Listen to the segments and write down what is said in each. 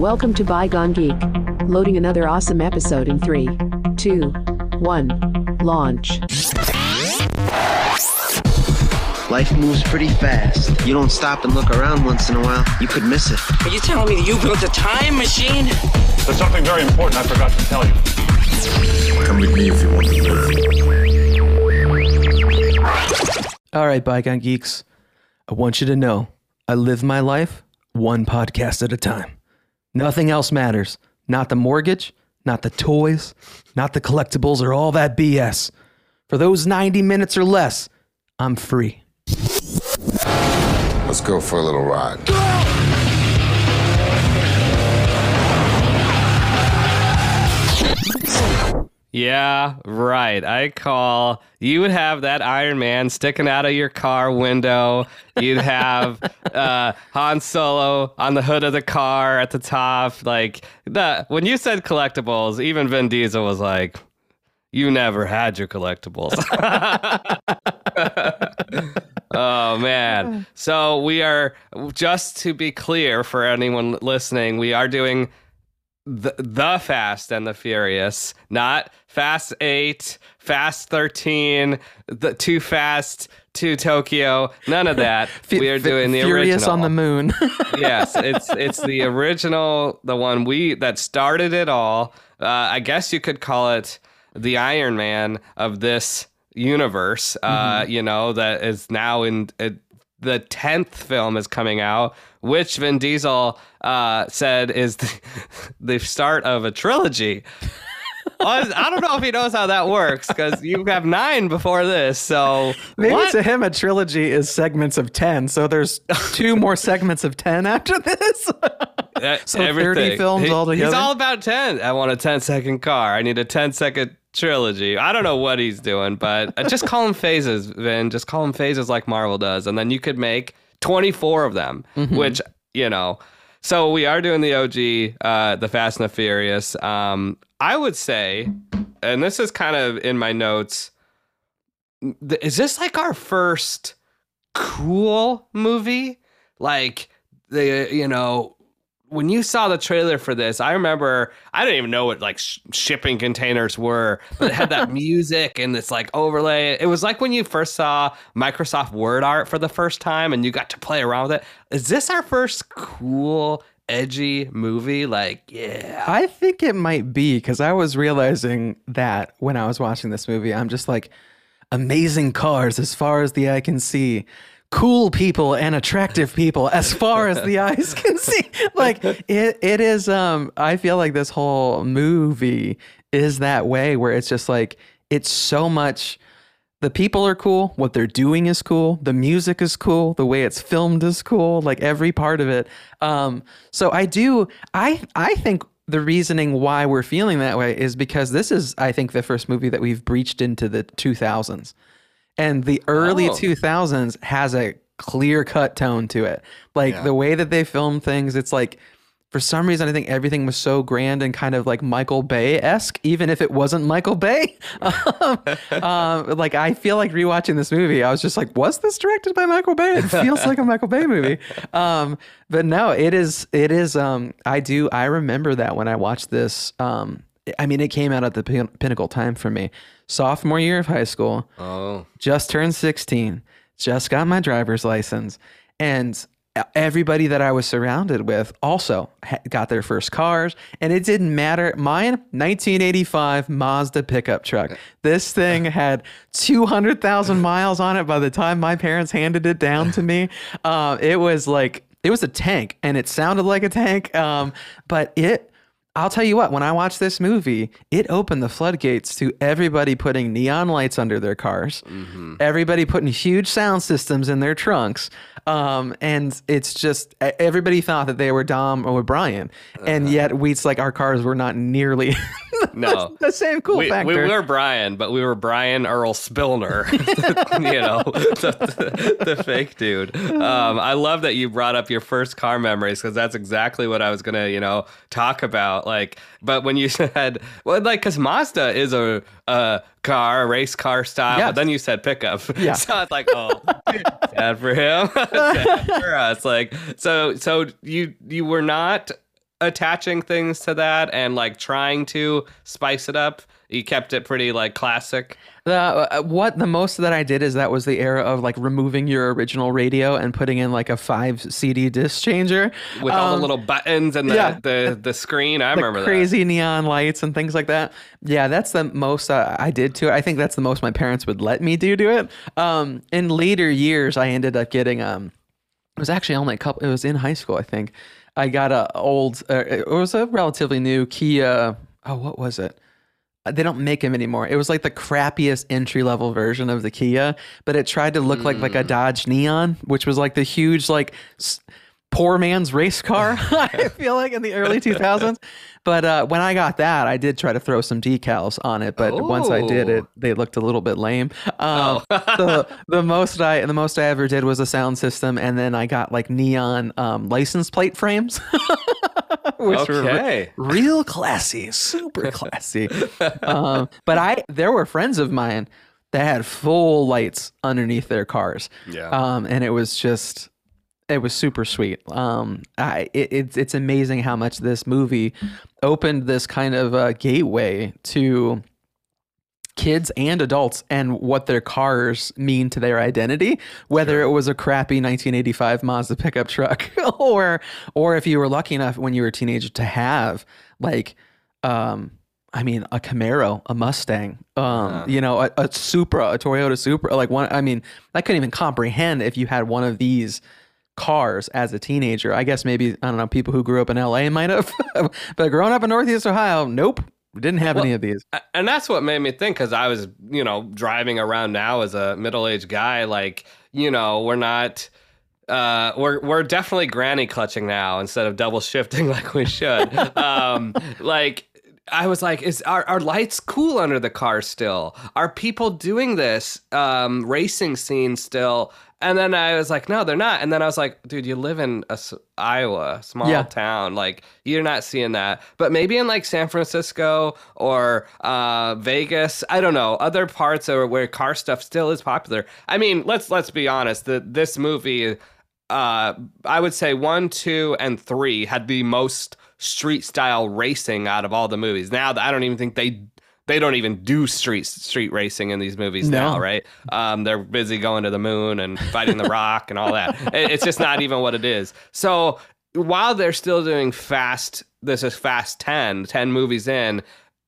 Welcome to Bygone Geek. Loading another awesome episode in 3, 2, 1, launch. Life moves pretty fast. You don't stop and look around once in a while, you could miss it. Are you telling me that you built a time machine? There's something very important I forgot to tell you. Come with me if you want to live. All right, Bygone Geeks. I want you to know I live my life one podcast at a time. Nothing else matters. Not the mortgage, not the toys, not the collectibles, or all that BS. For those 90 minutes or less, I'm free. Let's go for a little ride. Yeah, right. I call. You would have that Iron Man sticking out of your car window. You'd have uh, Han Solo on the hood of the car at the top. Like the when you said collectibles, even Vin Diesel was like, "You never had your collectibles." oh man. So we are just to be clear for anyone listening, we are doing the, the Fast and the Furious, not Fast 8, Fast 13, the Too Fast to Tokyo, none of that. we are doing the Furious original. on the moon. yes, it's it's the original, the one we that started it all. Uh, I guess you could call it the Iron Man of this universe. Uh, Mm-hmm. you know that is now in. Uh, the tenth film is coming out, which Vin Diesel uh, said is the, the start of a trilogy. Well, I don't know if he knows how that works because you have nine before this. So Maybe what? to him, a trilogy is segments of 10. So there's two more segments of 10 after this. So 30 films He- altogether? He's all about 10. I want a 10 second car. I need a 10 second trilogy. I don't know what he's doing, but uh, just call them phases, Vin. Just call them phases like Marvel does. And then you could make 24 of them, Mm-hmm. which, you know. So we are doing the OG, uh, the Fast and the Furious. Um, I would say, and this is kind of in my notes, th- is this like our first cool movie? Like the you know when you saw the trailer for this, I remember I didn't even know what like sh- shipping containers were, but it had that music and this like overlay. It was like when you first saw Microsoft Word art for the first time and you got to play around with it. Is this our first cool, edgy movie? Like, yeah. I think it might be because I was realizing that when I was watching this movie, I'm just like, amazing cars as far as the eye can see. Cool people and attractive people as far as the eyes can see. Like it, it is. Um, I feel like this whole movie is that way, where it's just like it's so much. The people are cool. What they're doing is cool. The music is cool. The way it's filmed is cool. Like every part of it. Um, so I do. I I think the reasoning why we're feeling that way is because this is, I think, the first movie that we've breached into the 2000s, and the early Oh. 2000s has a clear cut tone to it. Like the way that they film things, it's like. For some reason, I think everything was so grand and kind of like Michael Bay esque, even if it wasn't Michael Bay. um, um, like I feel like rewatching this movie, I was just like, was this directed by Michael Bay? It feels like a Michael Bay movie. Um, but no, it is. It is. Um, I do. I remember that when I watched this. Um, I mean, it came out at the pin- pinnacle time for me. Sophomore year of high school. Oh. Just turned 16. Just got my driver's license, and everybody that I was surrounded with also got their first cars, and it didn't matter. Mine, 1985 Mazda pickup truck. This thing had 200,000 miles on it by the time my parents handed it down to me. Uh, it was like it was a tank, and it sounded like a tank. Um, but it I'll tell you what, when I watched this movie, it opened the floodgates to everybody putting neon lights under their cars, mm-hmm. everybody putting huge sound systems in their trunks. Um, and it's just everybody thought that they were Dom or Brian, and yet we it's like our cars were not nearly No. the same cool we, factor. we were Brian, but we were Brian Earl Spilner, you know, the, the- the fake dude. Um, I love that you brought up your first car memories because that's exactly what I was gonna, you know, talk about. Like, but when you said, well, like, because Mazda is a, a car, race car style, Yes. but then you said pickup. Yeah. so it's like, oh, sad for him, sad for us. Like, so, so you you were not attaching things to that and like trying to spice it up? You kept it pretty like classic. The uh, what the most that I did is that was the era of like removing your original radio and putting in like a five CD disc changer with all Um, the little buttons and the yeah. the, the screen. I the remember crazy neon lights and things like that. Yeah, that's the most uh, I did to it. I think that's the most my parents would let me do to it. Um, in later years, I ended up getting um, it was actually only a couple. It was in high school, I think. I got a old. Uh, it was a relatively new Kia. Oh, what was it? Uh, They don't make them anymore. It was like the crappiest entry level version of the Kia, but it tried to look like like a Dodge Neon, which was like the huge like s- poor man's race car. I feel like in the early 2000s. But uh, when I got that, I did try to throw some decals on it. But once I did it, they looked a little bit lame. Um, the, the most I the most I ever did was a sound system, and then I got like neon um, license plate frames. Which were re- real classy, super classy. um, but I, there were friends of mine that had full lights underneath their cars. Yeah. Um, and it was just, it was super sweet. Um, I, it, it's it's amazing how much this movie opened this kind of uh, gateway to kids and adults and what their cars mean to their identity whether it was a crappy 1985 Mazda pickup truck or or if you were lucky enough when you were a teenager to have like um I mean a Camaro, a Mustang, um you know, a, a Supra, a Toyota Supra, like one I mean, I couldn't even comprehend if you had one of these cars as a teenager. I guess maybe I don't know, people who grew up in LA might have. but growing up in Northeast Ohio, nope. Didn't have any of these. And that's what made me think because I was, you know, driving around now as a middle-aged guy. Like, you know, we're not. Uh, we're we're definitely granny clutching now instead of double shifting like we should. um, like I was like, is are, are lights cool under the car still? Are people doing this um, racing scene still? And then I was like, no, they're not. And then I was like, dude, you live in a Iowa, small Yeah. town. Like you're not seeing that. But maybe in like San Francisco or uh, Vegas, I don't know, other parts of where car stuff still is popular. I mean, let's let's be honest. The, this movie, uh, I would say one, two, and three had the most street style racing out of all the movies. Now I don't even think they they don't even do street street racing in these movies No. now, right? Um, they're busy going to the moon and fighting the rock and all that. It- It's just not even what it is. So while they're still doing fast, this is fast 10, 10 movies in.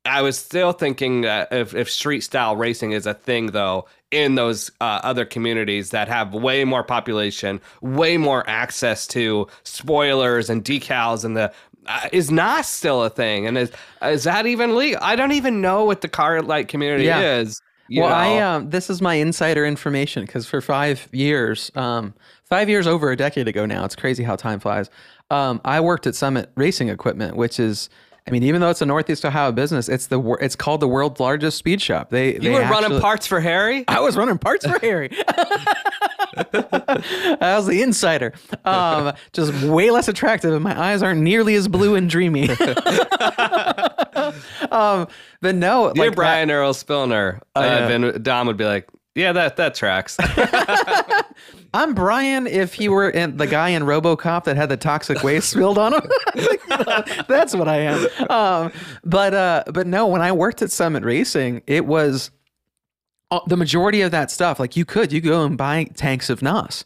I was still thinking that if, if street style racing is a thing, though, in those uh, other communities that have way more population, way more access to spoilers and decals, and the is NOS still a thing? And is is that even legal? I don't even know what the car light community Yeah. is. well, I um, this is my insider information because for five years, um, five years over a decade ago now, it's crazy how time flies. Um, I worked at Summit Racing Equipment, which is, I mean, even though it's a Northeast Ohio business, it's the it's called the world's largest speed shop. They you they were running parts for Harry. I was running parts for Harry. I was the insider. Um, just way less attractive, and my eyes aren't nearly as blue and dreamy. um, but no, You're like Brian Earl Spilner. Uh, yeah. Dom would be like, "Yeah, that that tracks." I'm Brian if he were in, the guy in RoboCop that had the toxic waste spilled on him. That's what I am. Um, but uh, but no, when I worked at Summit Racing, it was uh, the majority of that stuff. Like you could you could go and buy tanks of NOS.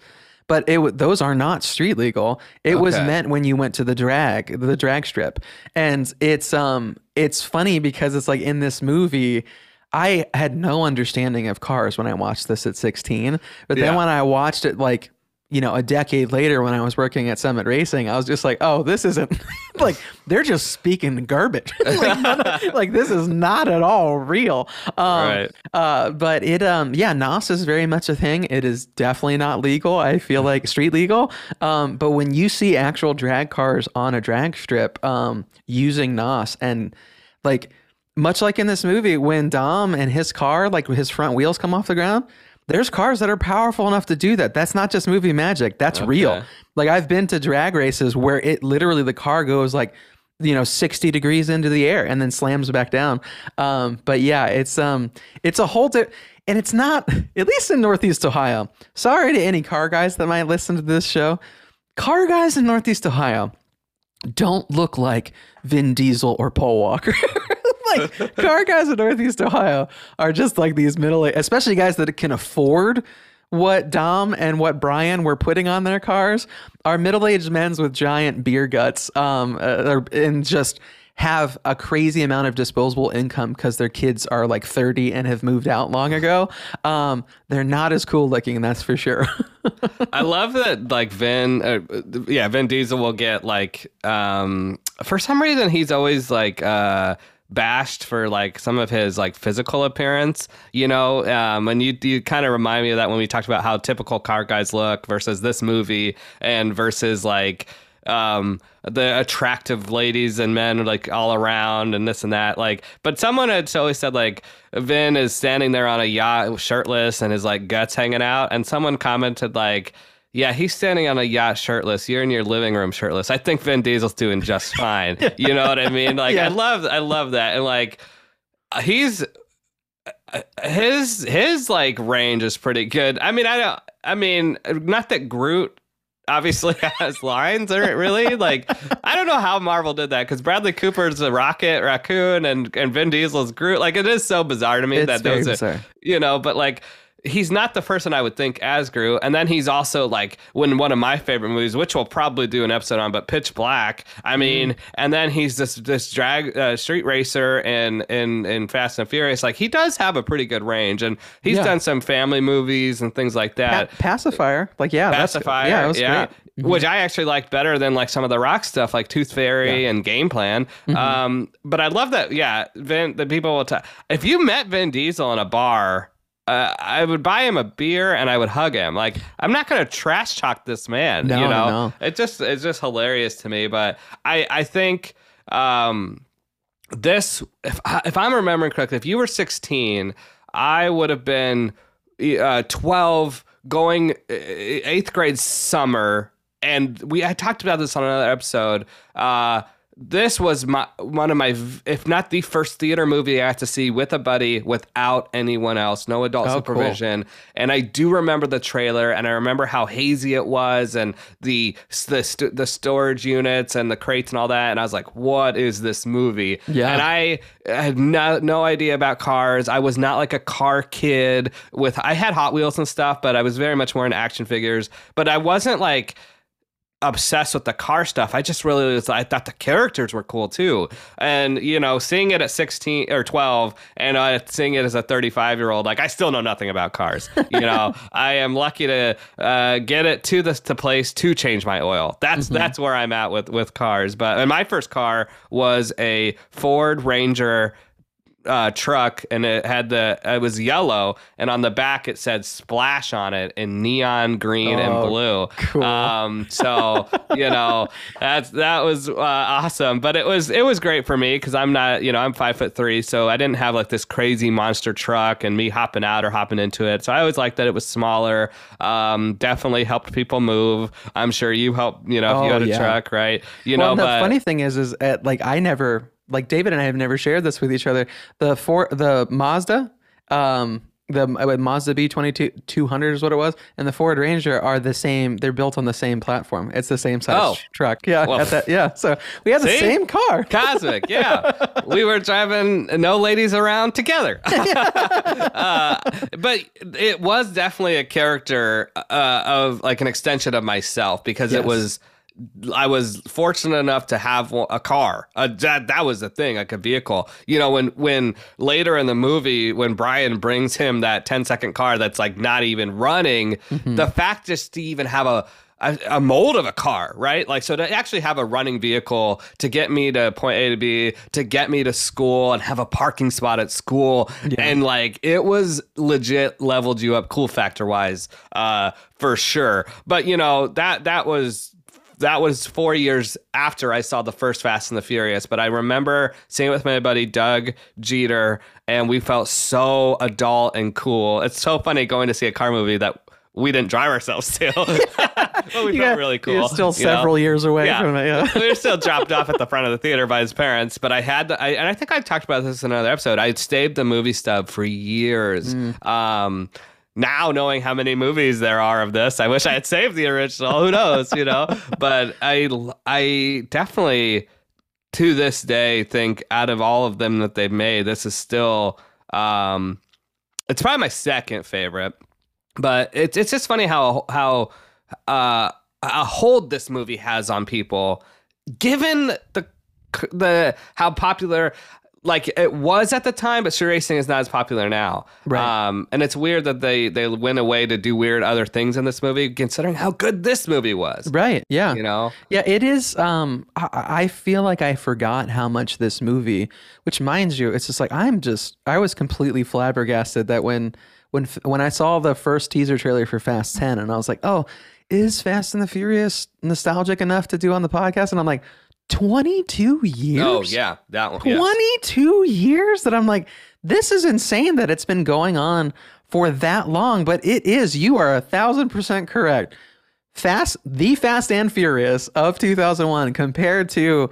But it those are not street legal. It was meant when you went to the drag, the drag strip, and it's um it's funny because it's like in this movie, I had no understanding of cars when I watched this at 16. But then Yeah. when I watched it like, you know, a decade later when I was working at Summit Racing, I was just like, oh, this isn't like they're just speaking garbage. like, none like, this is not at all real. Um, Right. uh, but it, um, yeah, NOS is very much a thing. It is definitely not legal. I feel like street legal. Um, but when you see actual drag cars on a drag strip, um, using NOS and like, much like in this movie, when Dom and his car, like his front wheels come off the ground, there's cars that are powerful enough to do that. That's not just movie magic. That's real. Like I've been to drag races where it literally the car goes like, you know, 60 degrees into the air and then slams back down. Um, but yeah, it's um it's a whole di- and it's not at least in Northeast Ohio. Sorry to any car guys that might listen to this show. Car guys in Northeast Ohio don't look like Vin Diesel or Paul Walker. like car guys in Northeast Ohio are just like these middle, especially guys that can afford what Dom and what Brian were putting on their cars are middle-aged men's with giant beer guts, um, uh, and just have a crazy amount of disposable income because their kids are like 30 and have moved out long ago. Um, they're not as cool looking, that's for sure. I love that, like Vin, uh, yeah, Vin Diesel will get like, um, for some reason, he's always like, uh, bashed for like some of his like physical appearance, you know. Um, and you you kind of remind me of that when we talked about how typical car guys look versus this movie and versus like um the attractive ladies and men like all around and this and that like but someone had always said like Vin is standing there on a yacht shirtless and his like guts hanging out and someone commented like yeah, he's standing on a yacht shirtless. You're in your living room shirtless. I think Vin Diesel's doing just fine. you know what I mean? Like Yeah. I love I love that. And like he's his his like range is pretty good. I mean, I don't I mean, not that Groot obviously has lines or it really like I don't know how Marvel did that because Bradley Cooper's a rocket raccoon and and Vin Diesel's Groot. Like it is so bizarre to me It's that those are you know, but like he's not the person I would think as Groot. And then he's also like when one of my favorite movies, which we'll probably do an episode on, but Pitch Black. I mean, Mm-hmm. and then he's this this drag uh, street racer in in in Fast and Furious. Like he does have a pretty good range, and he's Yeah. done some family movies and things like that. Pa- pacifier, like yeah, that's Pacifier, yeah, was yeah, great. Mm-hmm. which I actually liked better than like some of the rock stuff, like Tooth Fairy and Game Plan. Mm-hmm. Um, but I love that. Yeah, Vin. The people will. ta- if you met Vin Diesel in a bar. Uh, I would buy him a beer and I would hug him. Like I'm not gonna trash talk this man. No, you know, no. it just it's just hilarious to me. But I I think um, this if I, if I'm remembering correctly, if you were 16, I would have been uh, 12, going eighth grade summer, and we I talked about this on another episode. Uh, this was my one of my, if not the first theater movie I had to see with a buddy without anyone else, no adult Oh, cool. supervision. And I do remember the trailer, and I remember how hazy it was, and the the st- the storage units and the crates and all that. And I was like, "What is this movie?" Yeah. And I had no no idea about cars. I was not like a car kid. With I had Hot Wheels and stuff, but I was very much more into action figures. But I wasn't like obsessed with the car stuff. I just really was I thought the characters were cool too. And you know, seeing it at 16 or 12 and uh, seeing it as a 35 year old, like I still know nothing about cars. You know, I am lucky to uh, get it to this to place to change my oil. That's that's where I'm at with with cars. But my first car was a Ford Ranger uh, truck and it had the it was yellow and on the back it said splash on it in neon green and Oh, blue. cool. um so you know that's that was uh, awesome. But it was it was great for me because i'm not you know i'm five foot three so i didn't have like this crazy monster truck and me hopping out or hopping into it. So i always liked that it was smaller. Um definitely helped people move. I'm sure you helped you know if you Oh, had a yeah. truck right? You well, know the but funny thing is, is at, like I never, like David and I have never shared this with each other. The for the Mazda, um, the Mazda B twenty two two hundred is what it was, and the Ford Ranger are the same. They're built on the same platform. It's the same size Oh. truck. Yeah, Well, at that, yeah. So we had the same car. Cosmic, yeah. we were driving no ladies around together. uh, but it was definitely a character uh, of like an extension of myself because it was. I was fortunate enough to have a car. Uh, that that was the thing, like a vehicle. You know, when when later in the movie, when Brian brings him that 10 second car that's like not even running, the fact just to even have a a, a mold of a car, right? Like, so to actually have a running vehicle to get me to point A to B, to get me to school and have a parking spot at school. And like, it was legit leveled you up cool factor wise, uh, for sure. But you know, that, that was, that was four years after I saw the first Fast and the Furious. But I remember seeing it with my buddy Doug Jeter, and we felt so adult and cool. It's so funny going to see a car movie that we didn't drive ourselves to. but we felt really cool. You're still you know? several years away Yeah. from it. Yeah. we were still dropped off at the front of the theater by his parents, but I had I, and I think I talked about this in another episode. I had staved the movie stub for years. Mm. Um, now knowing how many movies there are of this, I wish I had saved the original. Who knows, you know? But I, I definitely to this day think out of all of them that they've made, this is still, um, it's probably my second favorite. But it's it's just funny how how uh, a hold this movie has on people, given the the how popular like it was at the time, but street racing is not as popular now. Right. Um, and it's weird that they they went away to do weird other things in this movie, considering how good this movie was. Right. Yeah. You know. Yeah, it is. Um, I, I feel like I forgot how much this movie, which mind you, it's just like I'm just I was completely flabbergasted that when when when I saw the first teaser trailer for Fast Ten, and I was like, oh, is Fast and the Furious nostalgic enough to do on the podcast? And I'm like, 22 years. Oh yeah, that one. yes. 22 years that I'm like, this is insane that it's been going on for that long, but it is. You are a thousand percent correct. Fast, the Fast and Furious of 2001 compared to,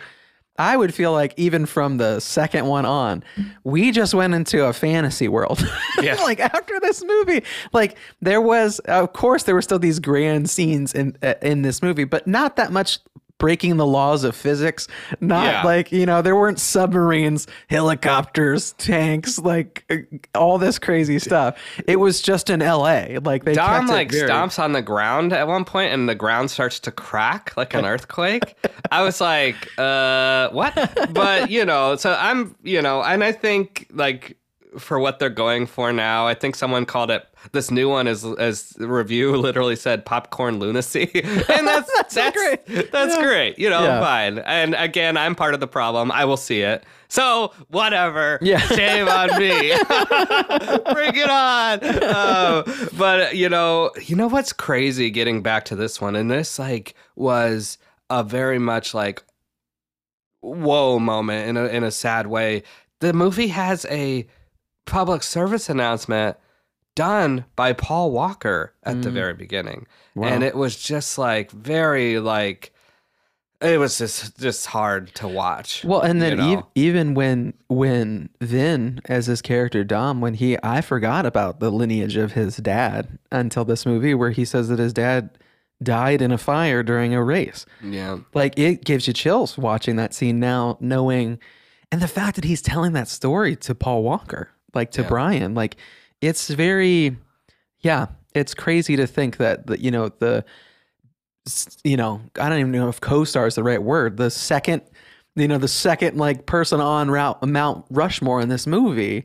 I would feel like even from the second one on, we just went into a fantasy world. Yeah. like after this movie, like there was, of course, there were still these grand scenes in uh, in this movie, but not that much breaking the laws of physics. Not Yeah. like you know there weren't submarines, helicopters, tanks, like uh, all this crazy stuff. It was just in L.A. Like they Dom like very- stomps on the ground at one point, and the ground starts to crack like an earthquake. I was like, uh, what? But you know, so I'm, you know, and I think like for what they're going for now, I think someone called it this new one is as review literally said popcorn lunacy, and that's that's great. That's great. You know, Yeah. fine. And again, I'm part of the problem. I will see it. So whatever. Yeah. Shame on me. Bring it on. Uh, but you know, you know what's crazy? Getting back to this one, and this like was a very much like whoa moment in a in a sad way. The movie has a public service announcement done by Paul Walker at the mm. very beginning. And it was just like very like it was just just hard to watch. Well, and then you know? ev- even when when Vin as his character Dom, when he I forgot about the lineage of his dad until this movie where he says that his dad died in a fire during a race. yeah. Like it gives you chills watching that scene now, knowing, and the fact that he's telling that story to Paul Walker, like to Brian, like it's very, yeah, it's crazy to think that the you know the, you know I don't even know if co-star is the right word. The second, you know, the second like person on route Mount Rushmore in this movie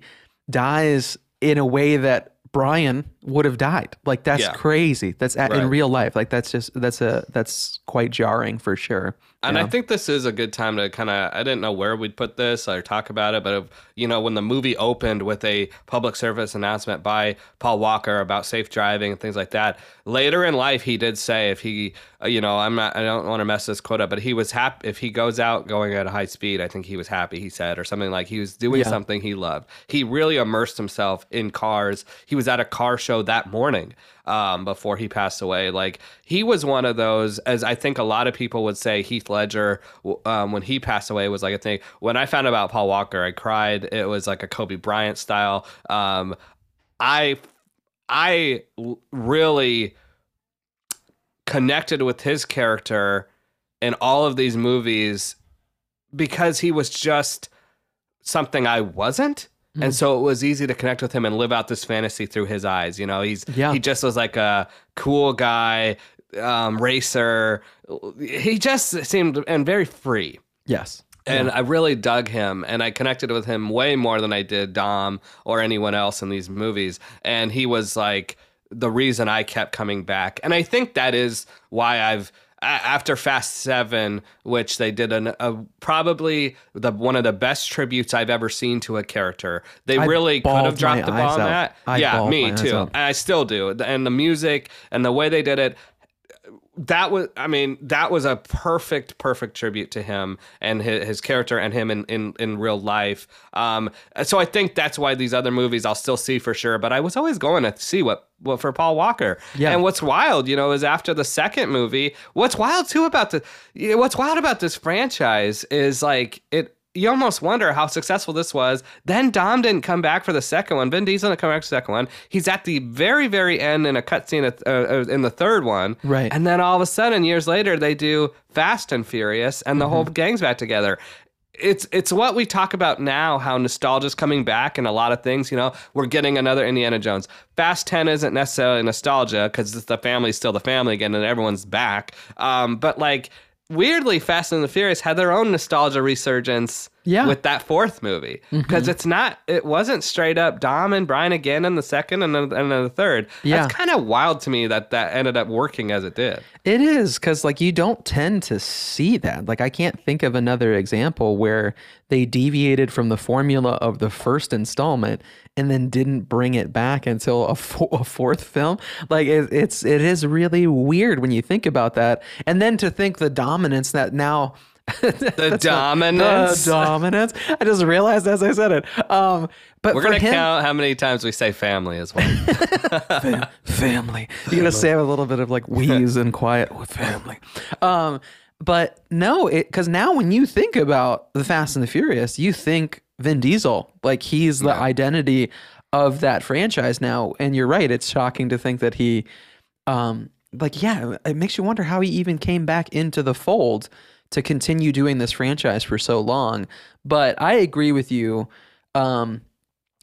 dies in a way that Brian would have died. Like that's Yeah. crazy. That's a in real life. Like that's just that's a that's quite jarring for sure. And you I think this is a good time to kind of, I didn't know where we'd put this or talk about it, but, if, you know, when the movie opened with a public service announcement by Paul Walker about safe driving and things like that, later in life, he did say if he, uh, you know, I'm not, I don't want to mess this quote up, but he was happy, if he goes out going at a high speed, I think he was happy, he said, or something like he was doing Yeah. something he loved. He really immersed himself in cars. He was at a car show that morning um, before he passed away. Like he was one of those, as I think a lot of people would say, Heath Ledger um, when he passed away was like a thing. When I found out about Paul Walker, I cried. It was like a Kobe Bryant style. Um, I I really connected with his character in all of these movies because he was just something I wasn't. And so it was easy to connect with him and live out this fantasy through his eyes. You know, he's Yeah. he just was like a cool guy, um, racer. He just seemed and very free. Yes. And I really dug him and I connected with him way more than I did Dom or anyone else in these movies. And he was like the reason I kept coming back. And I think that is why I've after Fast 7, which they did an, a probably the one of the best tributes I've ever seen to a character. They I really could have dropped the eyes bomb out. at. I yeah, me too. And I still do. And the music and the way they did it that was i mean that was a perfect perfect tribute to him and his, his character and him in, in in real life um so i think that's why these other movies i'll still see for sure but i was always going to see what what for paul walker Yeah. and what's wild you know is after the second movie what's wild too about the you know, what's wild about this franchise is like it you almost wonder how successful this was. Then Dom didn't come back for the second one. Vin Diesel didn't come back for the second one. He's at the very, very end in a cutscene uh, uh, in the third one. Right. And then all of a sudden, years later, they do Fast and Furious, and the whole gang's back together. It's it's what we talk about now, how nostalgia's coming back and a lot of things. You know, we're getting another Indiana Jones. Fast Ten isn't necessarily nostalgia because the family's still the family again, and everyone's back. Um, but like weirdly, Fast and the Furious had their own nostalgia resurgence. Yeah. With that fourth movie, because mm-hmm. it's not, it wasn't straight up Dom and Brian again in the second and then, and the third. Yeah. That's kind of wild to me that that ended up working as it did. It is because like you don't tend to see that. Like I can't think of another example where they deviated from the formula of the first installment and then didn't bring it back until a, fo- a fourth film. Like it, it's it is really weird when you think about that, and then to think the dominance that now. The dominance. The dominance. I just realized as I said it. Um, but We're gonna him, count how many times we say family as well. fam- family. You're gonna say a little bit of like wheeze and quiet with family. Um, but no, it because now when you think about the Fast and the Furious, you think Vin Diesel, like he's the identity of that franchise now. And you're right; it's shocking to think that he, um, like yeah, it makes you wonder how he even came back into the fold to continue doing this franchise for so long. But I agree with you. Um,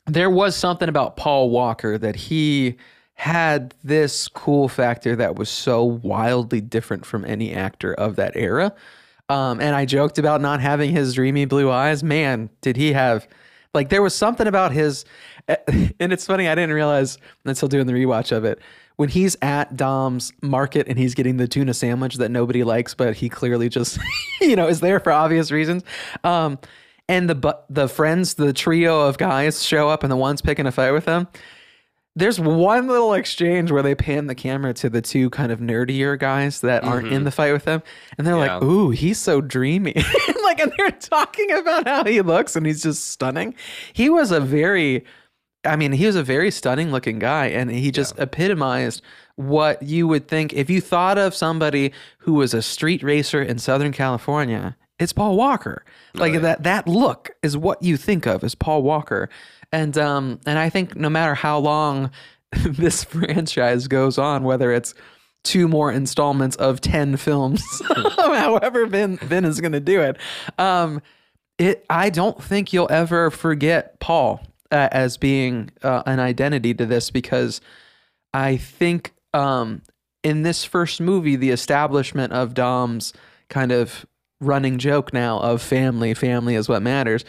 there was something about Paul Walker that he had this cool factor that was so wildly different from any actor of that era. Um, and I joked about not having his dreamy blue eyes. Man, did he have like there was something about his and it's funny, I didn't realize until doing the rewatch of it. When he's at Dom's market and he's getting the tuna sandwich that nobody likes, but he clearly just, you know, is there for obvious reasons. Um, and the the friends, the trio of guys show up, and the one's picking a fight with them. There's one little exchange where they pan the camera to the two kind of nerdier guys that aren't in mm-hmm. the fight with them, and they're like, "Ooh, he's so dreamy," like, and they're talking about how he looks, and he's just stunning. He was a very, I mean, he was a very stunning looking guy, and he just epitomized what you would think if you thought of somebody who was a street racer in Southern California. It's Paul Walker. Like that that look is what you think of as Paul Walker. And um and I think no matter how long this franchise goes on, whether it's two more installments of 10 films, however Ben Vin is going to do it. Um it I don't think you'll ever forget Paul uh, as being uh, an identity to this because I think um, in this first movie, the establishment of Dom's kind of running joke now of family, family is what matters.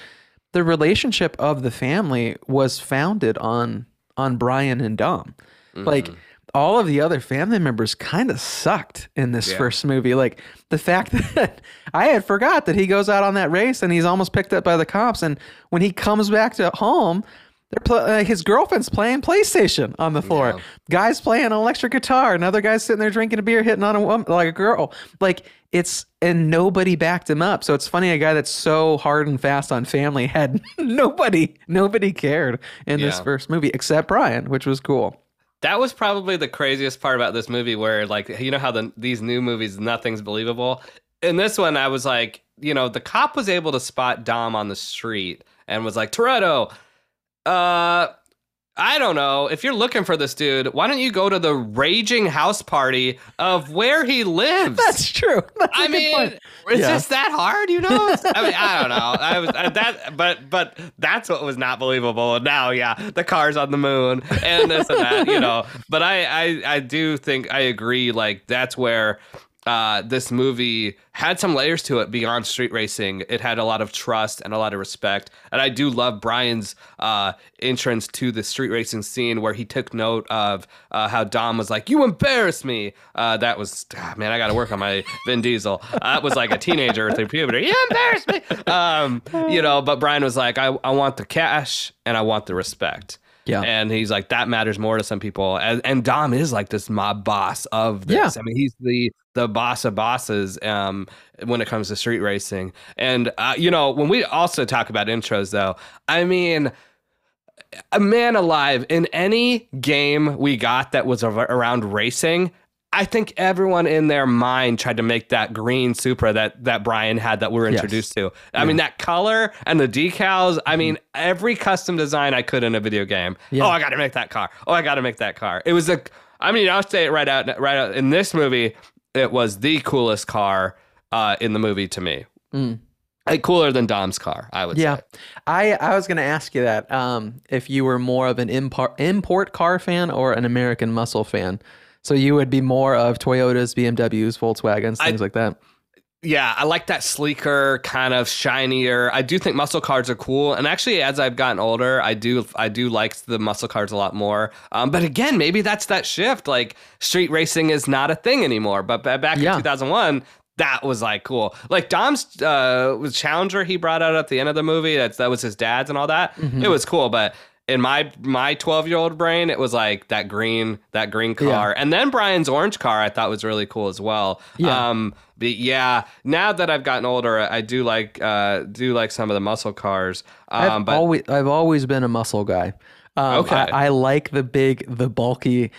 The relationship of the family was founded on on Brian and Dom. Like mm-hmm. all of the other family members kind of sucked in this first movie. Like the fact that I had forgot that he goes out on that race and he's almost picked up by the cops, and when he comes back to home, they're pl- uh, his girlfriend's playing PlayStation on the floor. Guy's playing an electric guitar. Another guy's sitting there drinking a beer, hitting on a woman like a girl. Like it's and nobody backed him up. So it's funny a guy that's so hard and fast on family had nobody nobody cared in this first movie except Brian, which was cool. That was probably the craziest part about this movie, where like you know how the these new movies nothing's believable. In this one, I was like, you know, the cop was able to spot Dom on the street and was like, Toretto, uh, I don't know. If you're looking for this dude, why don't you go to the raging house party of where he lives? That's true. That's a I mean, point. is Yeah. this that hard? You know? I mean, I don't know. I was uh, that, but but that's what was not believable. And now, yeah, the cars on the moon and this and that, you know. But I I I do think I agree. Like that's where. Uh, this movie had some layers to it beyond street racing. It had a lot of trust and a lot of respect. And I do love Brian's uh, entrance to the street racing scene where he took note of uh, how Dom was like, You embarrass me. Uh, that was, ah, man, I got to work on my Vin Diesel. That was like a teenager through puberty. You embarrass me. Um, you know, but Brian was like, I, I want the cash and I want the respect. Yeah. And he's like, that matters more to some people. And, and Dom is like this mob boss of this. Yeah. I mean, he's the the boss of bosses um, when it comes to street racing. And uh, you know, when we also talk about intros, though, I mean, a man alive in any game we got that was around racing. I think everyone in their mind tried to make that green Supra that that Brian had that we were Yes. introduced to. I mean, that color and the decals. I mean, every custom design I could in a video game. Yeah. Oh, I got to make that car. Oh, I got to make that car. It was a. I mean, I'll say it right out. Right out in this movie, it was the coolest car uh, in the movie to me. Like cooler than Dom's car, I would Mm. Yeah, say. I I was gonna ask you that um, if you were more of an import import car fan or an American muscle fan. So you would be more of Toyotas, BMWs, Volkswagens, things like that. Yeah, I like that sleeker, kind of shinier. I do think muscle cars are cool, and actually, as I've gotten older, I do I do like the muscle cars a lot more. Um, but again, maybe that's that shift. Like street racing is not a thing anymore. But ba- back Yeah. in 2001, that was like cool. Like Dom's uh, Challenger he brought out at the end of the movie. That's that was his dad's and all that. Mm-hmm. It was cool, but. In my my twelve year old brain, it was like that green that green car, and then Brian's orange car I thought was really cool as well. Yeah. Um, but yeah, now that I've gotten older, I do like uh do like some of the muscle cars. Um, I've but always I've always been a muscle guy. Um, Okay. I, I like the big, the bulky,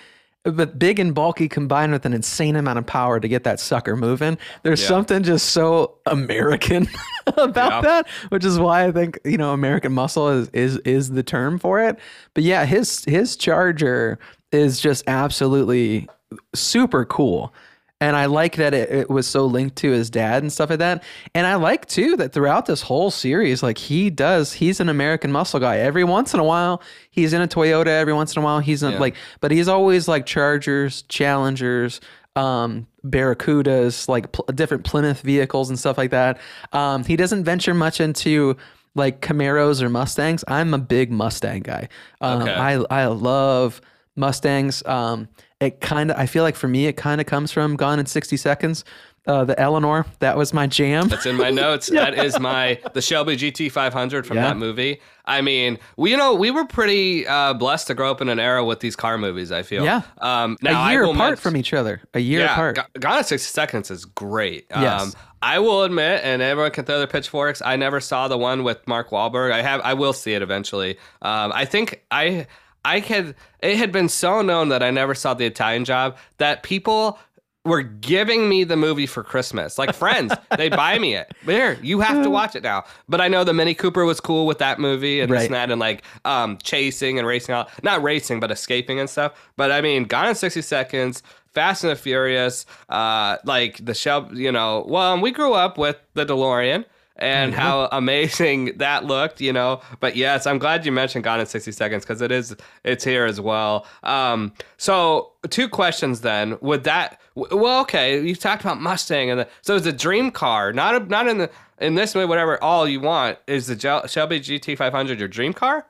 but big and bulky combined with an insane amount of power to get that sucker moving. There's Yeah. something just so American about Yeah. that, which is why I think you know American muscle is is is the term for it. But yeah, his his Charger is just absolutely super cool. And I like that it, it was so linked to his dad and stuff like that. And I like too that throughout this whole series, like he does, he's an American muscle guy. Every once in a while, he's in a Toyota. Every once in a while, he's in Yeah. like, but he's always like Chargers, Challengers, um, Barracudas, like pl- different Plymouth vehicles and stuff like that. Um, he doesn't venture much into like Camaros or Mustangs. I'm a big Mustang guy. Um, Okay. I I love Mustangs. Um, it kind of I feel like for me it kind of comes from Gone in 60 Seconds. Uh, the Eleanor that was my jam. That's in my notes. That is my the Shelby GT 500 from Yeah. that movie. I mean, we you know we were pretty uh, blessed to grow up in an era with these car movies. I feel. Yeah. Um, now a year apart mention- from each other. A year yeah, apart. Gone in 60 Seconds is great. Yes. Um, I will admit, and everyone can throw their pitchforks. I never saw the one with Mark Wahlberg. I have. I will see it eventually. Um, I think I. I had. It had been so known that I never saw the Italian Job that people were giving me the movie for Christmas. Like friends, they buy me it. Here, you have to watch it now. But I know the Mini Cooper was cool with that movie and this and that, and like um, chasing and racing out, not racing, but escaping and stuff. But I mean, Gone in 60 Seconds, Fast and the Furious, uh, like the Shell, you know, well, we grew up with the DeLorean. And Mm-hmm. how amazing that looked, you know. But yes, I'm glad you mentioned Gone in 60 Seconds because it is it's here as well. Um, so two questions then. Would that well, okay, you talked about Mustang and the, so it's a dream car, not a, not in the in this way, whatever. All you want is the Shelby GT500 your dream car?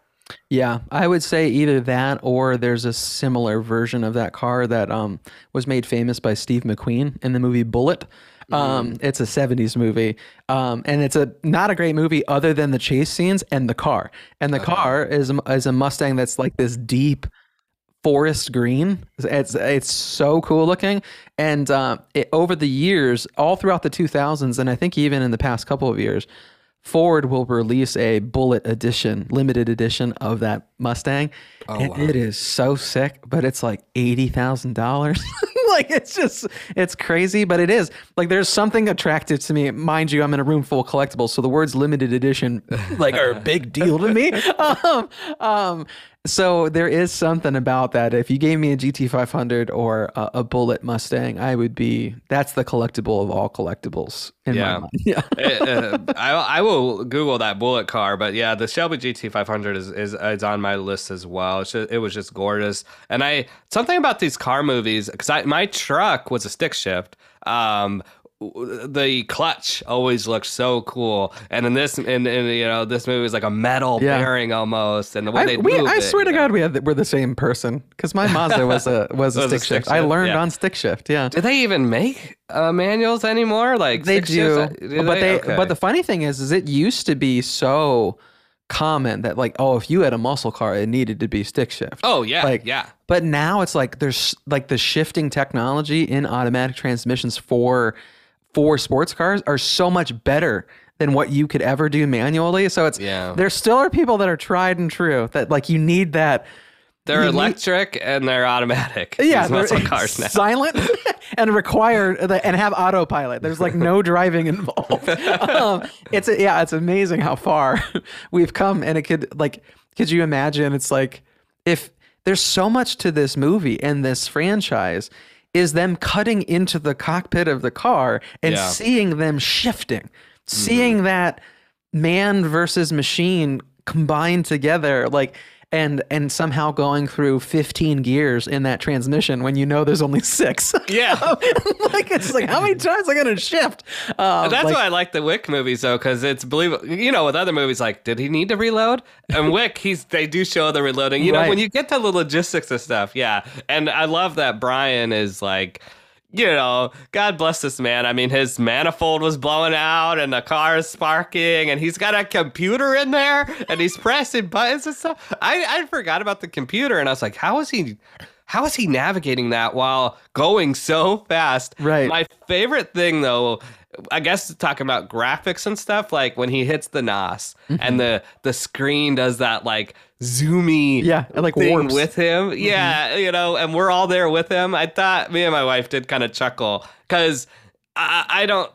Yeah, I would say either that or there's a similar version of that car that um, was made famous by Steve McQueen in the movie Bullitt. Um, it's a 70s movie. Um, and it's a not a great movie other than the chase scenes and the car. And the car is a, is a Mustang that's like this deep forest green. It's it's so cool looking, and uh, it, over the years, all throughout the 2000s, and I think even in the past couple of years, Ford will release a Bullitt edition, limited edition of that Mustang, and it is so sick. But it's like eighty thousand dollars. like it's just it's crazy, but it is like there's something attractive to me. Mind you, I'm in a room full of collectibles, so the words limited edition like are a big deal to me. Um, um, so there is something about that. If you gave me a GT500 or a, a Bullitt Mustang, I would be. That's the collectible of all collectibles in Yeah. my mind. Yeah. Eh, uh, I, I will Google that Bullitt car, but yeah, the Shelby GT500 is, is is on my list as well. It's just, it was just gorgeous, and I something about these car movies because I my truck was a stick shift. Um, the clutch always looked so cool, and in this, in, in you know, this movie is like a metal Yeah. bearing almost, and the way I, they we, I it, swear to know. God, we the, we're the same person because my Mazda was a was a Was a stick, stick shift. I learned yeah. on stick shift. Yeah, Do they even make uh, manuals anymore? Like they do, shifts? Do but they Okay. but the funny thing is, is it used to be so common that like oh if you had a muscle car it needed to be stick shift. oh yeah, like yeah. But now it's like there's like the shifting technology in automatic transmissions for for sports cars are so much better than what you could ever do manually. So it's Yeah. there still are people that are tried and true that like you need that They're you need- electric and they're automatic. yeah, they're cars now. silent and require and have autopilot. There's like no driving involved. um, it's a, yeah, it's amazing how far we've come, and it could like, could you imagine? It's like if there's so much to this movie and this franchise is them cutting into the cockpit of the car and Yeah. seeing them shifting, seeing that man versus machine combined together, like and and somehow going through 15 gears in that transmission when you know there's only six. Yeah. like it's like how many times I gonna shift? Uh, That's like, why I like the Wick movies though, because it's believable. You know, with other movies, like, did he need to reload? And Wick, he's they do show the reloading. You know, when you get to the logistics of stuff, yeah. And I love that Brian is like. You know, God bless this man. I mean, his manifold was blowing out and the car is sparking, and he's got a computer in there and he's pressing buttons and stuff. I, I forgot about the computer and I was like, how is he how is he navigating that while going so fast? Right. My favorite thing though, I guess talking about graphics and stuff, like when he hits the NOS and mm-hmm. the the screen does that like zoomy Yeah, it, like, thing warps. with him. Yeah, you know, and we're all there with him. I thought me and my wife did kind of chuckle because I, I don't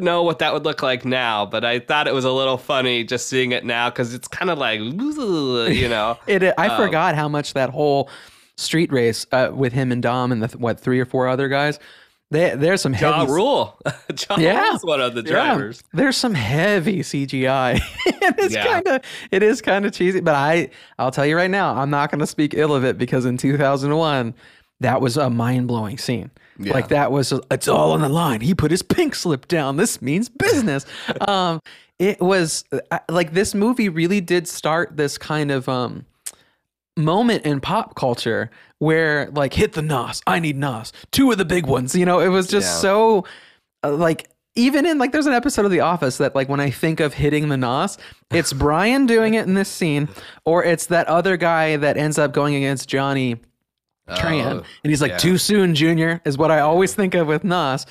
know what that would look like now, but I thought it was a little funny just seeing it now because it's kind of like, you know. It, I Um, forgot how much that whole street race uh, with him and Dom and the what three or four other guys. They, there's some Ja heavy Rule. Ja Yeah. Rule's one of the Yeah, drivers. there's some heavy CGI. it's Yeah. kind of it is kind of cheesy, but I I'll tell you right now, I'm not going to speak ill of it because in 2001 that was a mind-blowing scene. Yeah. Like that was it's all on the line. He put his pink slip down. This means business. um it was uh, like this movie really did start this kind of um moment in pop culture where like hit the nos i need nos two of the big ones you know it was just Yeah. so uh, like even in like there's an episode of the office that like when i think of hitting the nos it's brian doing it in this scene or it's that other guy that ends up going against johnny tran Oh, and he's like yeah. too soon junior is what i always think of with nos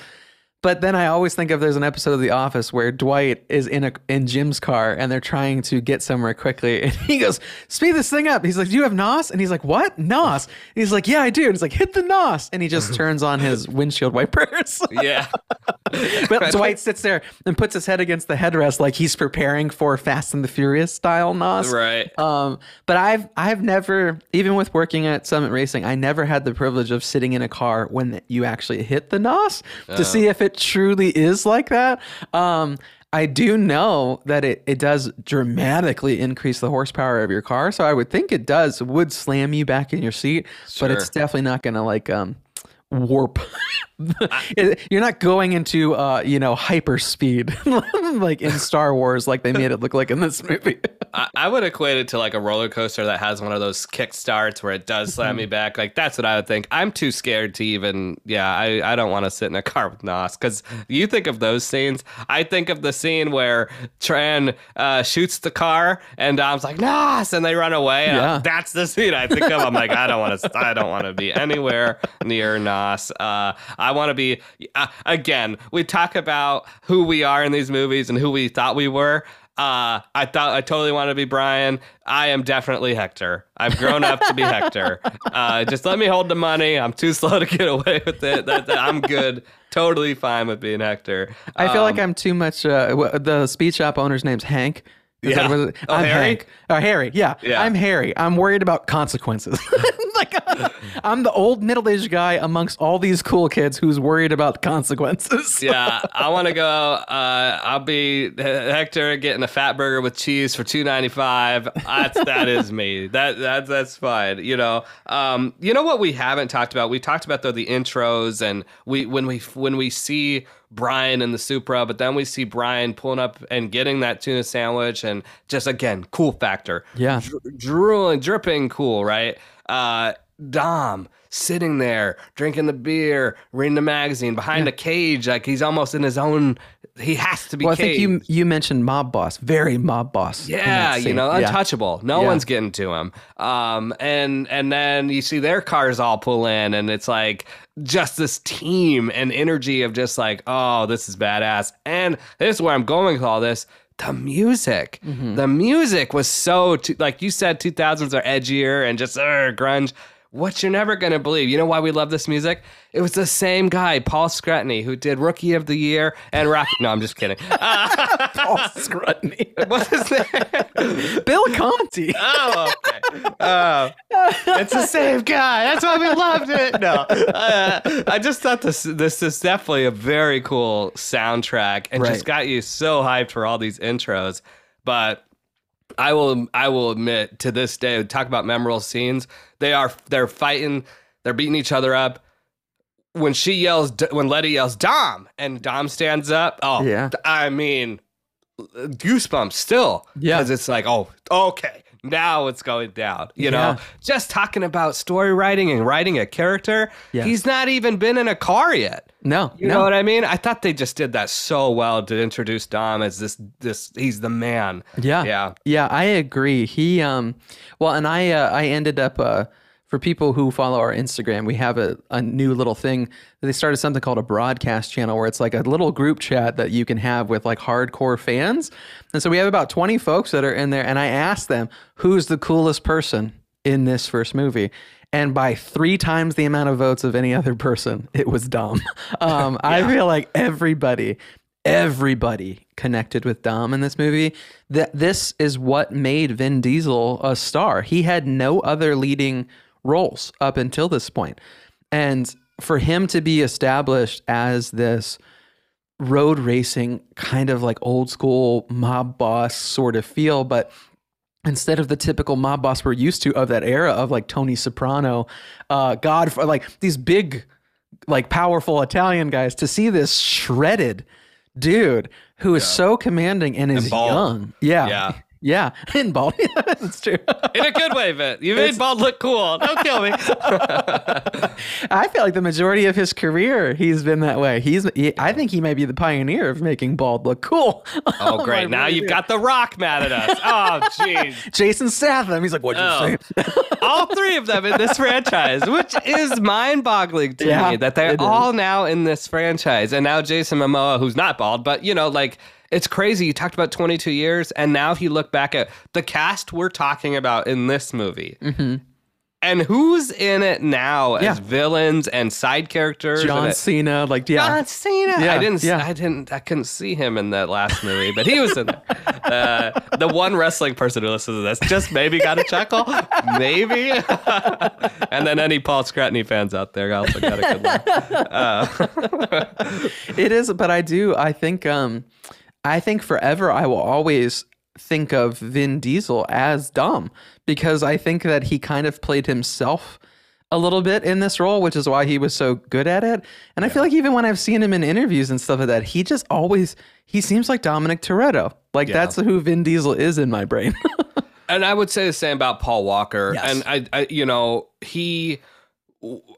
but then I always think of there's an episode of The Office where Dwight is in a in Jim's car and they're trying to get somewhere quickly, and he goes, "Speed this thing up." He's like, "Do you have nos?" And he's like, "What nos?" And he's like, "Yeah, I do." And he's like, "Hit the nos," and he just turns on his windshield wipers. Yeah. but Dwight sits there and puts his head against the headrest like he's preparing for Fast and the Furious style nos. Right. Um, but I've I've never, even with working at Summit Racing, I never had the privilege of sitting in a car when you actually hit the NOS to see if it truly is like that. Um, I do know that it, it does dramatically increase the horsepower of your car, so I would think it does would slam you back in your seat, but it's definitely not going to like um warp. It- You're not going into uh you know hyper speed like in Star Wars, like they made it look like in this movie. I, I would equate it to like a roller coaster that has one of those kick starts where it does slam me back. Like that's what I would think. I'm too scared to even. Yeah, I, I don't want to sit in a car with Nos because you think of those scenes. I think of the scene where Tran uh, shoots the car and Dom's like Nos, and they run away. Yeah. that's the scene I think of. I'm like I don't want to. I don't want to be anywhere near Nos. Uh, I want to be. Uh, again, we talk about who we are in these movies and who we thought we were. Uh, I thought I totally want to be Brian. I am definitely Hector. I've grown up to be Hector. Uh, just let me hold the money. I'm too slow to get away with it. That, that- I'm good. Totally fine with being Hector. I feel like Um, I'm too much. Uh, the speed shop owner's name's Hank. Yeah. Oh, I'm Harry? Hank. Oh, Harry. Yeah. Yeah. I'm Harry. I'm worried about consequences. like, I'm the old middle-aged guy amongst all these cool kids who's worried about consequences. yeah, I want to go. Uh, I'll be Hector getting a fat burger with cheese for two ninety five. That's that is me. That that that's fine. You know. Um. You know what we haven't talked about? We talked about though the intros and we when we when we see Brian in the Supra, but then we see Brian pulling up and getting that tuna sandwich and just again cool factor. Yeah. Dr- drooling, dripping cool, right? Uh, Dom sitting there drinking the beer, reading the magazine behind a cage, like he's almost in his own. He has to be. Well, I think you caged. you mentioned mob boss, very mob boss. Yeah, you know, Yeah. untouchable. No Yeah. one's getting to him. Um, and and then you see their cars all pull in, and it's like just this team and energy of just like, oh, this is badass. And this is where I'm going with all this. the music. The music was so t- like you said 2000s are edgier and just uh, grunge. What you're never going to believe. You know why we love this music? It was the same guy, Paul Scrutiny, who did Rookie of the Year and Rocky. No, I'm just kidding. Uh, Paul Scrutiny. what's his name? Bill Conti. Oh, okay. Uh, it's the same guy. That's why we loved it. No, uh, I just thought this this is definitely a very cool soundtrack and Right. just got you so hyped for all these intros. But I will I will admit to this day, talk about memorable scenes. They are they're fighting, they're beating each other up. When she yells, when Letty yells, "Dom," and Dom stands up. Oh, Yeah. I mean, goosebumps still. Yeah. because it's like, oh, okay, now it's going down. You know, just talking about story writing and writing a character. Yeah. He's not even been in a car yet. No, You no. know what I mean? I thought they just did that so well to introduce Dom as this this he's the man. Yeah. Yeah. Yeah, I agree. He um well and I uh, I ended up uh for people who follow our Instagram, we have a, a new little thing. They started something called a broadcast channel where it's like a little group chat that you can have with like hardcore fans. And so we have about 20 folks that are in there and I asked them, "Who's the coolest person in this first movie?" And by three times the amount of votes of any other person, it was Dom. Um, I feel like everybody everybody connected with Dom in this movie. That this is what made Vin Diesel a star. He had no other leading roles up until this point. And for him to be established as this road racing kind of like old school mob boss sort of feel, but instead of the typical mob boss we're used to of that era of like Tony Soprano, uh, God, like these big, like powerful Italian guys, to see this shredded dude who is so commanding and is bald. young. Yeah. Yeah. Yeah. And bald. That's true. In a good way, Vin. You made Bald look cool. Don't kill me. I feel like the majority of his career, he's been that way. He's, he, I think he may be the pioneer of making bald look cool. Oh, great. now you've got The Rock mad at us. Oh, jeez. Jason Statham. He's like, what'd you Oh. say? all three of them in this franchise, which is mind-boggling to Yeah, me that they're it is. all now in this franchise, and now Jason Momoa, who's not bald, but you know, like it's crazy. You talked about 22 years, and now if you look back at the cast we're talking about in this movie. And who's in it now as villains and side characters? John Cena. Like, yeah. John Cena. Yeah, I didn't. yeah. I didn't. I couldn't see him in that last movie, but he was in there. Uh, the one wrestling person who listens to this just maybe got a chuckle, maybe. and then any Paul Scratney fans out there also got a good laugh. It is, but I do. I think. Um, I think forever I will always think of Vin Diesel as Dom because I think that he kind of played himself a little bit in this role, which is why he was so good at it. And I feel like even when I've seen him in interviews and stuff like that, he just always he seems like Dominic Toretto. Like that's who Vin Diesel is in my brain. And I would say the same about Paul Walker. Yes. And I, I, you know, he,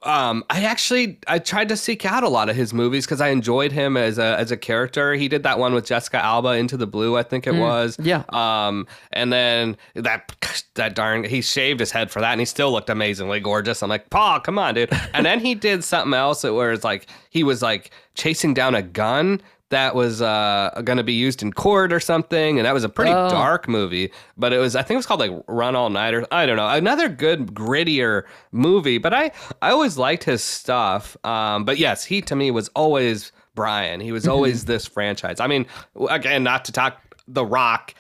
um, I actually I tried to seek out a lot of his movies because I enjoyed him as a as a character. He did that one with Jessica Alba, Into the Blue, I think it was. yeah. Um, and then that that darn he shaved his head for that, and he still looked amazingly gorgeous. I'm like, Paul, come on, dude. and then he did something else where it's like he was like chasing down a gun that was uh, going to be used in court or something, and that was a pretty Oh. dark movie. But it was, I think it was called like Run All Night or I don't know, another good grittier movie. But I, I always liked his stuff. Um, but yes, he to me was always Brian. He was Mm-hmm. always this franchise. I mean, again, not to talk The Rock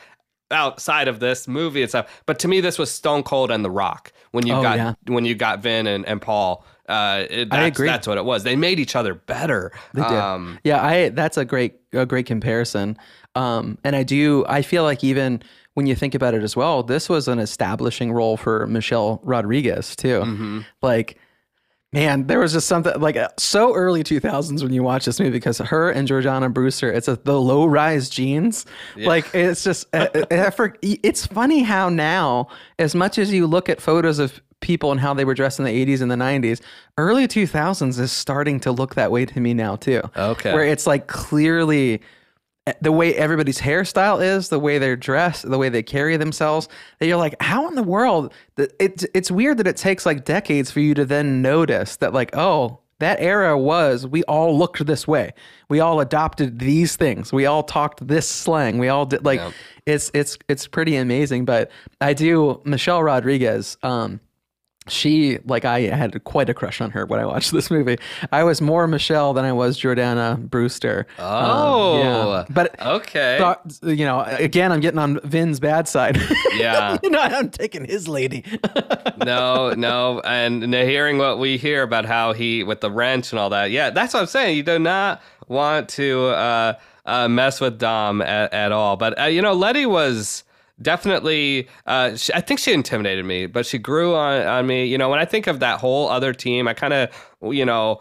outside of this movie and stuff, but to me, this was Stone Cold and The Rock when you Oh, got yeah. when you got Vin and, and Paul. Uh, it, I agree. That's what it was. They made each other better. They did. Um, yeah, I that's a great a great comparison. Um, and I do I feel like even when you think about it as well, this was an establishing role for Michelle Rodriguez too. Mm-hmm. Like, man, there was just something like uh, so early two thousands when you watch this movie because her and Jordana Brewster, it's a, the low rise jeans. Like it's just uh, uh, for, it's funny how now as much as you look at photos of people and how they were dressed in the 80s and the 90s early 2000s is starting to look that way to me now too Okay. where it's like clearly eh, the way everybody's hairstyle is, the way they're dressed, the way they carry themselves, that you're like, how in the world? It's it's weird that it takes like decades for you to then notice that like, oh, that era was we all looked this way. We all adopted these things. We all talked this slang. We all did like Yep. it's it's it's pretty amazing. But I do Michelle Rodriguez. Um, she like I had quite a crush on her when I watched this movie. I was more Michelle than I was Jordana Brewster. Um, Oh, yeah. but okay. thought- you know, again, I'm getting on Vin's bad side. Yeah. you know, I'm taking his lady. no, no, and hearing what we hear about how he with the wrench and all that. Yeah, that's what I'm saying. You do not want to uh, uh, mess with Dom at, at all. But uh, you know, Letty was definitely. Uh, she, I think she intimidated me, but she grew on on me. You know, when I think of that whole other team, I kind of, you know.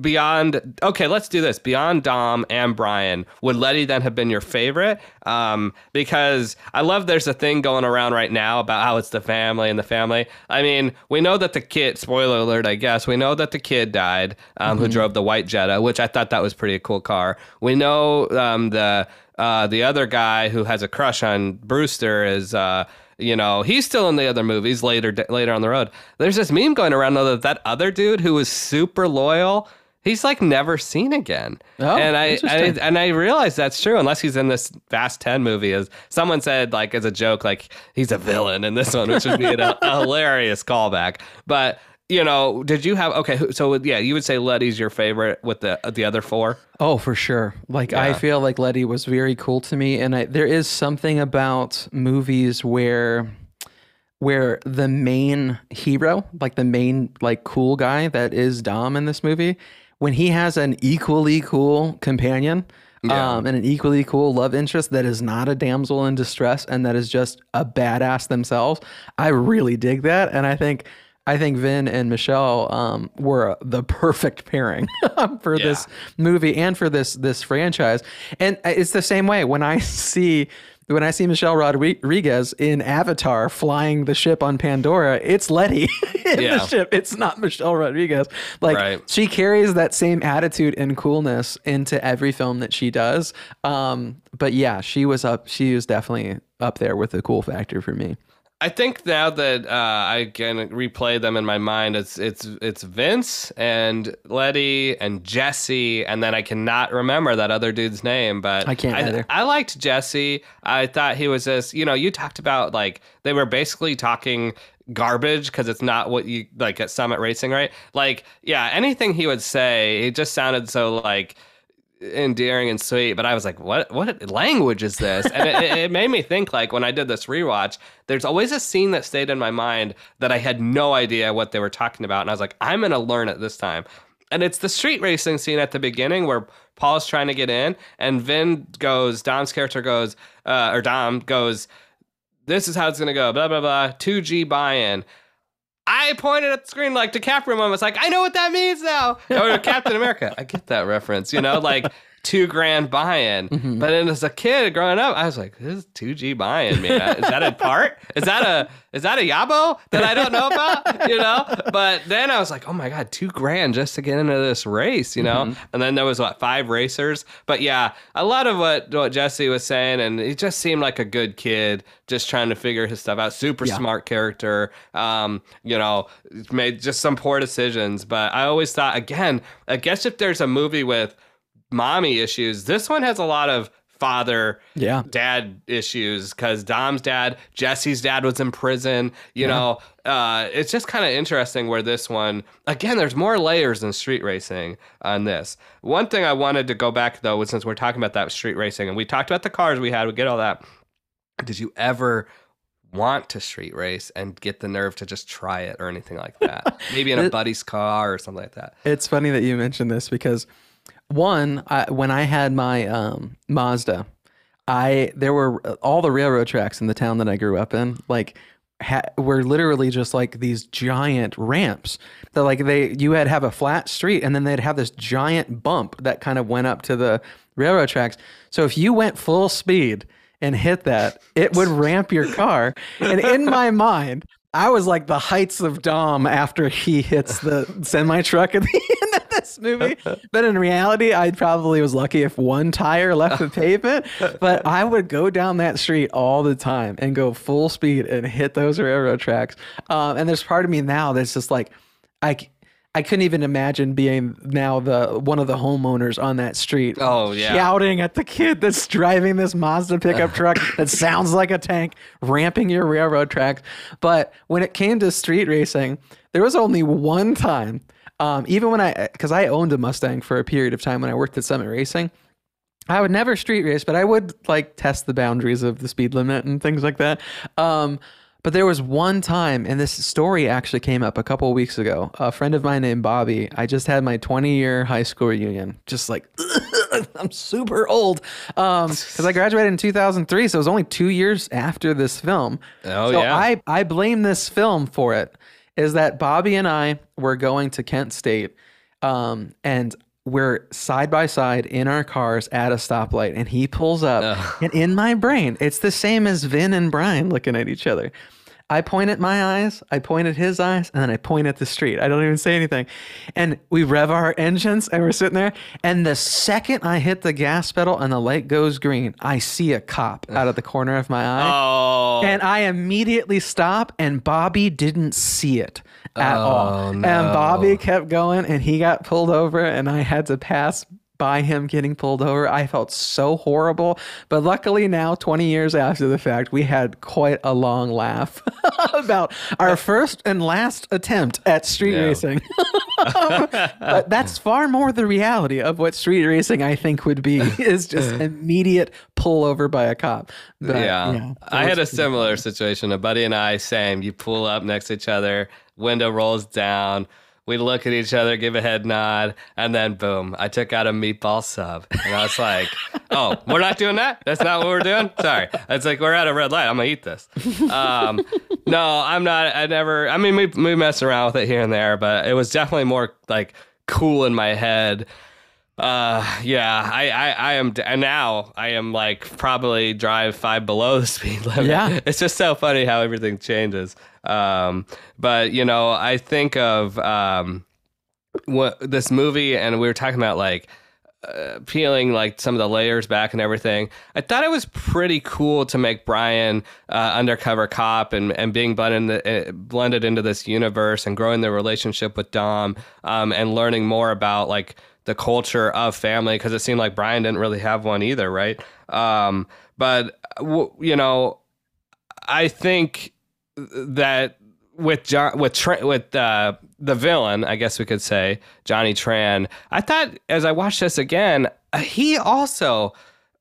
Beyond okay, let's do this. Beyond Dom and Brian, would Letty then have been your favorite? Um, because I love there's a thing going around right now about how it's the family and the family. I mean, we know that the kid, spoiler alert, I guess, we know that the kid died um, who drove the white Jetta, which I thought that was pretty cool car. We know um, the uh, the other guy who has a crush on Brewster is. Uh, you know, he's still in the other movies later later on the road. There's this meme going around though that that other dude who was super loyal, he's like never seen again. Oh, and I, I and I realize that's true unless he's in this Fast Ten movie. As someone said, like as a joke, like he's a villain in this one, which would be an, a hilarious callback. But you know, did you have okay? So yeah, you would say Letty's your favorite with the the other four. Oh, for sure. Like I feel like Letty was very cool to me, and I, there is something about movies where where the main hero, like the main like cool guy that is Dom in this movie, when he has an equally cool companion. Um, and an equally cool love interest that is not a damsel in distress and that is just a badass themselves. I really dig that, and I think I think Vin and Michelle um, were the perfect pairing for this movie and for this this franchise. And it's the same way when I see when I see Michelle Rodriguez in Avatar flying the ship on Pandora, it's Letty in Yeah. the ship. It's not Michelle Rodriguez. Like Right. she carries that same attitude and coolness into every film that she does. Um, but yeah, she was up. She was definitely up there with the cool factor for me. I think now that uh, I can replay them in my mind, it's it's it's Vince and Letty and Jesse, and then I cannot remember that other dude's name. But I can't I, either. I liked Jesse. I thought he was this. You know, you talked about like they were basically talking garbage because it's not what you like at Summit Racing, right? Like, yeah, anything he would say, it just sounded so like endearing and sweet, but I was like, what what language is this? And it, it- made me think like when I did this rewatch, there's always a scene that stayed in my mind that I had no idea what they were talking about. And I was like, I'm gonna learn it this time. And it's the street racing scene at the beginning where Paul's trying to get in, and Vin goes, Dom's character goes, uh, or Dom goes, This is how it's gonna go, blah blah blah, 2G buy-in. I pointed at the screen like DiCaprio moment. It's like, I know what that means now. Or oh, Captain America. I get that reference, you know, like two grand buy-in. But then as a kid growing up, I was like, this is 2G buy-in, man. Is that a part? Is that a is that a yabo that I don't know about? You know? But then I was like, oh my God, two grand just to get into this race, you know? And then there was what, five racers? But yeah, a lot of what, what Jesse was saying, and he just seemed like a good kid, just trying to figure his stuff out. Super smart character. Um, you know, made just some poor decisions. But I always thought, again, I guess if there's a movie with mommy issues, this one has a lot of father Yeah. dad issues because Dom's dad, Jesse's dad was in prison. You know, uh, it's just kind of interesting where this one, again, there's more layers in street racing on this. One thing I wanted to go back though, since we're talking about that street racing and we talked about the cars we had, we get all that. Did you ever want to street race and get the nerve to just try it or anything like that? Maybe in a buddy's car or something like that. It's funny that you mentioned this because one, I, when I had my um, Mazda, I there were all the railroad tracks in the town that I grew up in, like ha- were literally just like these giant ramps. That like they you had have a flat street and then they'd have this giant bump that kind of went up to the railroad tracks. So if you went full speed and hit that, it would ramp your car. And in my mind, I was like the heights of Dom after he hits the semi truck at the end this movie. But in reality, I probably was lucky if one tire left the pavement. But I would go down that street all the time and go full speed and hit those railroad tracks. Um, and there's part of me now that's just like, I. I couldn't even imagine being now the one of the homeowners on that street. Oh, yeah. shouting at the kid that's driving this Mazda pickup truck that sounds like a tank, ramping your railroad tracks. But when it came to street racing, there was only one time. Um, even when I, because I owned a Mustang for a period of time when I worked at Summit Racing, I would never street race, but I would like test the boundaries of the speed limit and things like that. Um, but there was one time, and this story actually came up a couple of weeks ago. A friend of mine named Bobby, I just had my 20 year high school reunion. Just like, I'm super old. Um, because I graduated in 2003, so it was only two years after this film. Oh, so yeah. I, I blame this film for it. Is that Bobby and I were going to Kent State, um, and we're side by side in our cars at a stoplight, and he pulls up, and in my brain, it's the same as Vin and Brian looking at each other. I point at my eyes, I point at his eyes, and then I point at the street. I don't even say anything. And we rev our engines and we're sitting there. And the second I hit the gas pedal and the light goes green, I see a cop out of the corner of my eye. Oh, And I immediately stop, and Bobby didn't see it at oh, all. And Bobby kept going, and he got pulled over, and I had to pass by him getting pulled over. I felt so horrible. But luckily, now, 20 years after the fact, we had quite a long laugh about our first and last attempt at street Yeah. racing. but that's far more the reality of what street racing I think would be is just immediate pull over by a cop. But, yeah. I had a similar situation. A buddy and I, same. You pull up next to each other, window rolls down. We look at each other, give a head nod, and then boom, I took out a meatball sub. And I was like, oh, we're not doing that? That's not what we're doing? Sorry. It's like, we're at a red light. I'm going to eat this. Um, no, I'm not. I never, I mean, we, we mess around with it here and there, but it was definitely more like cool in my head. Uh, yeah, I, I, I am, and now I am like probably drive five below the speed limit. Yeah. It's just so funny how everything changes. Um, but you know, I think of, um, what this movie and we were talking about like, uh, peeling like some of the layers back and everything. I thought it was pretty cool to make Brian uh, undercover cop and, and being blended, uh, blended into this universe and growing the relationship with Dom um, and learning more about like the culture of family because it seemed like Brian didn't really have one either, right? Um, but you know, I think that with John with Tra- with uh, the villain, I guess we could say Johnny Tran. I thought as I watched this again, uh, he also.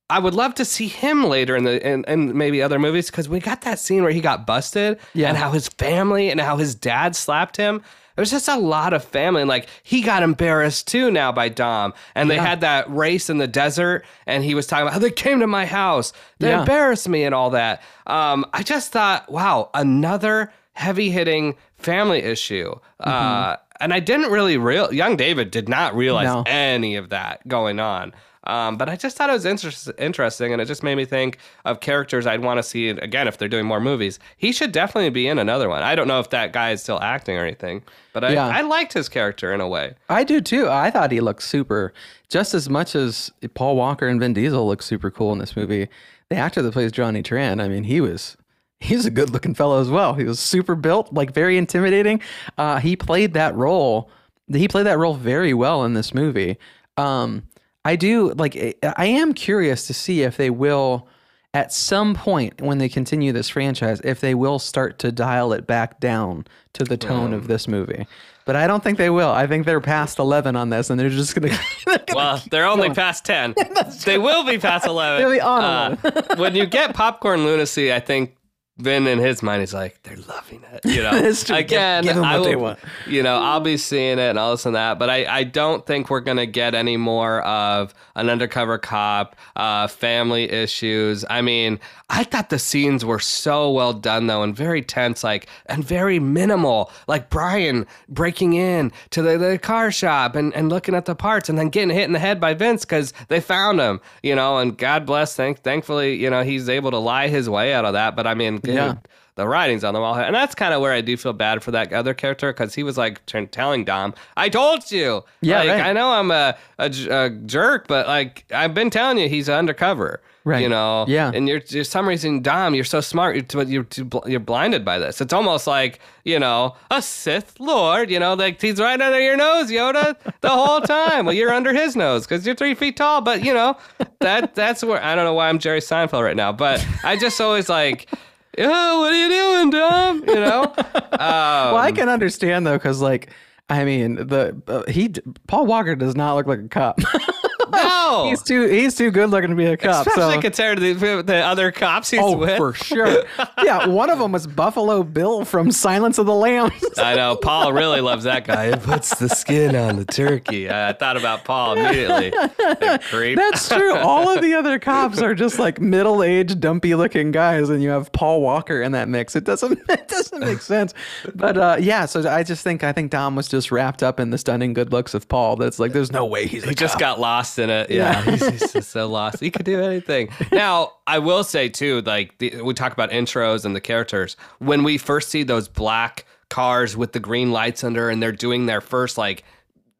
I would love to see him later in the in, in maybe other movies because we got that scene where he got busted Yeah. and how his family and how his dad slapped him. There's just a lot of family. And like he got embarrassed too now by Dom. And they had that race in the desert and he was talking about how they came to my house. They Yeah. embarrassed me and all that. Um, I just thought, wow, another heavy hitting family issue. Uh, and I didn't really real young David did not realize No. any of that going on. Um, but I just thought it was inter- interesting, and it just made me think of characters I'd want to see again if they're doing more movies. He should definitely be in another one. I don't know if that guy is still acting or anything, but I, Yeah. I liked his character in a way. I do too. I thought he looked super, just as much as Paul Walker and Vin Diesel look super cool in this movie. The actor that plays Johnny Tran, I mean, he was he's a good looking fellow as well. He was super built, like very intimidating. Uh, he played that role. He played that role very well in this movie. Um, I do like. I am curious to see if they will. At some point, when they continue this franchise, if they will start to dial it back down to the tone of this movie, but I don't think they will. I think they're past eleven on this, and they're just gonna. Well, they're only past 10. they will be past 11. They'll be on Uh, when you get popcorn lunacy, I think Vin in his mind, he's like, they're loving it. You know, It's true. Give- again, give 'em I will-. You know, I'll be seeing it and all this and that, but I, I don't think we're gonna get any more of an undercover cop, uh, family issues. I mean, I thought the scenes were so well done though, and very tense, like and very minimal. Like Brian breaking in to the, the car shop and, and looking at the parts, and then getting hit in the head by Vince because they found him. You know, and God bless, thank thankfully, you know, he's able to lie his way out of that. But I mean, Yeah. the writing's on the wall, and that's kind of where I do feel bad for that other character because he was like t- telling Dom, "I told you, Yeah, like, right. I know I'm a a jerk, but like I've been telling you, he's undercover." Right. You know. Yeah. And you're for some reason, Dom, you're so smart, you're you're too, you're blinded by this. It's almost like you know a Sith Lord. You know, like he's right under your nose, Yoda, the whole time. Well, you're under his nose because you're three feet tall. But you know that that's where I don't know why I'm Jerry Seinfeld right now, but I just always like. Oh, what are you doing, Dom? You know, well, I can understand though, because like, I mean, the uh, he Paul Walker does not look like a cop. no, he's too he's too good looking to be a cop. especially so. compared to the, the other cops he's Oh, with. for sure. Yeah, one of them was Buffalo Bill from Silence of the Lambs. I know Paul really loves that guy. It puts the skin on the turkey. I, I thought about Paul immediately. Creep. That's true. All of the other cops are just like middle-aged, dumpy-looking guys, and you have Paul Walker in that mix. It doesn't it doesn't make sense. But uh, yeah, so I just think I think Dom was just wrapped up in the stunning good looks of Paul. That's like, there's no way he's a he just cop. got lost in it. Yeah, he's, he's just so lost. He could do anything. Now, I will say too, like the, we talk about intros and the characters. When we first see those black cars with the green lights under, and they're doing their first like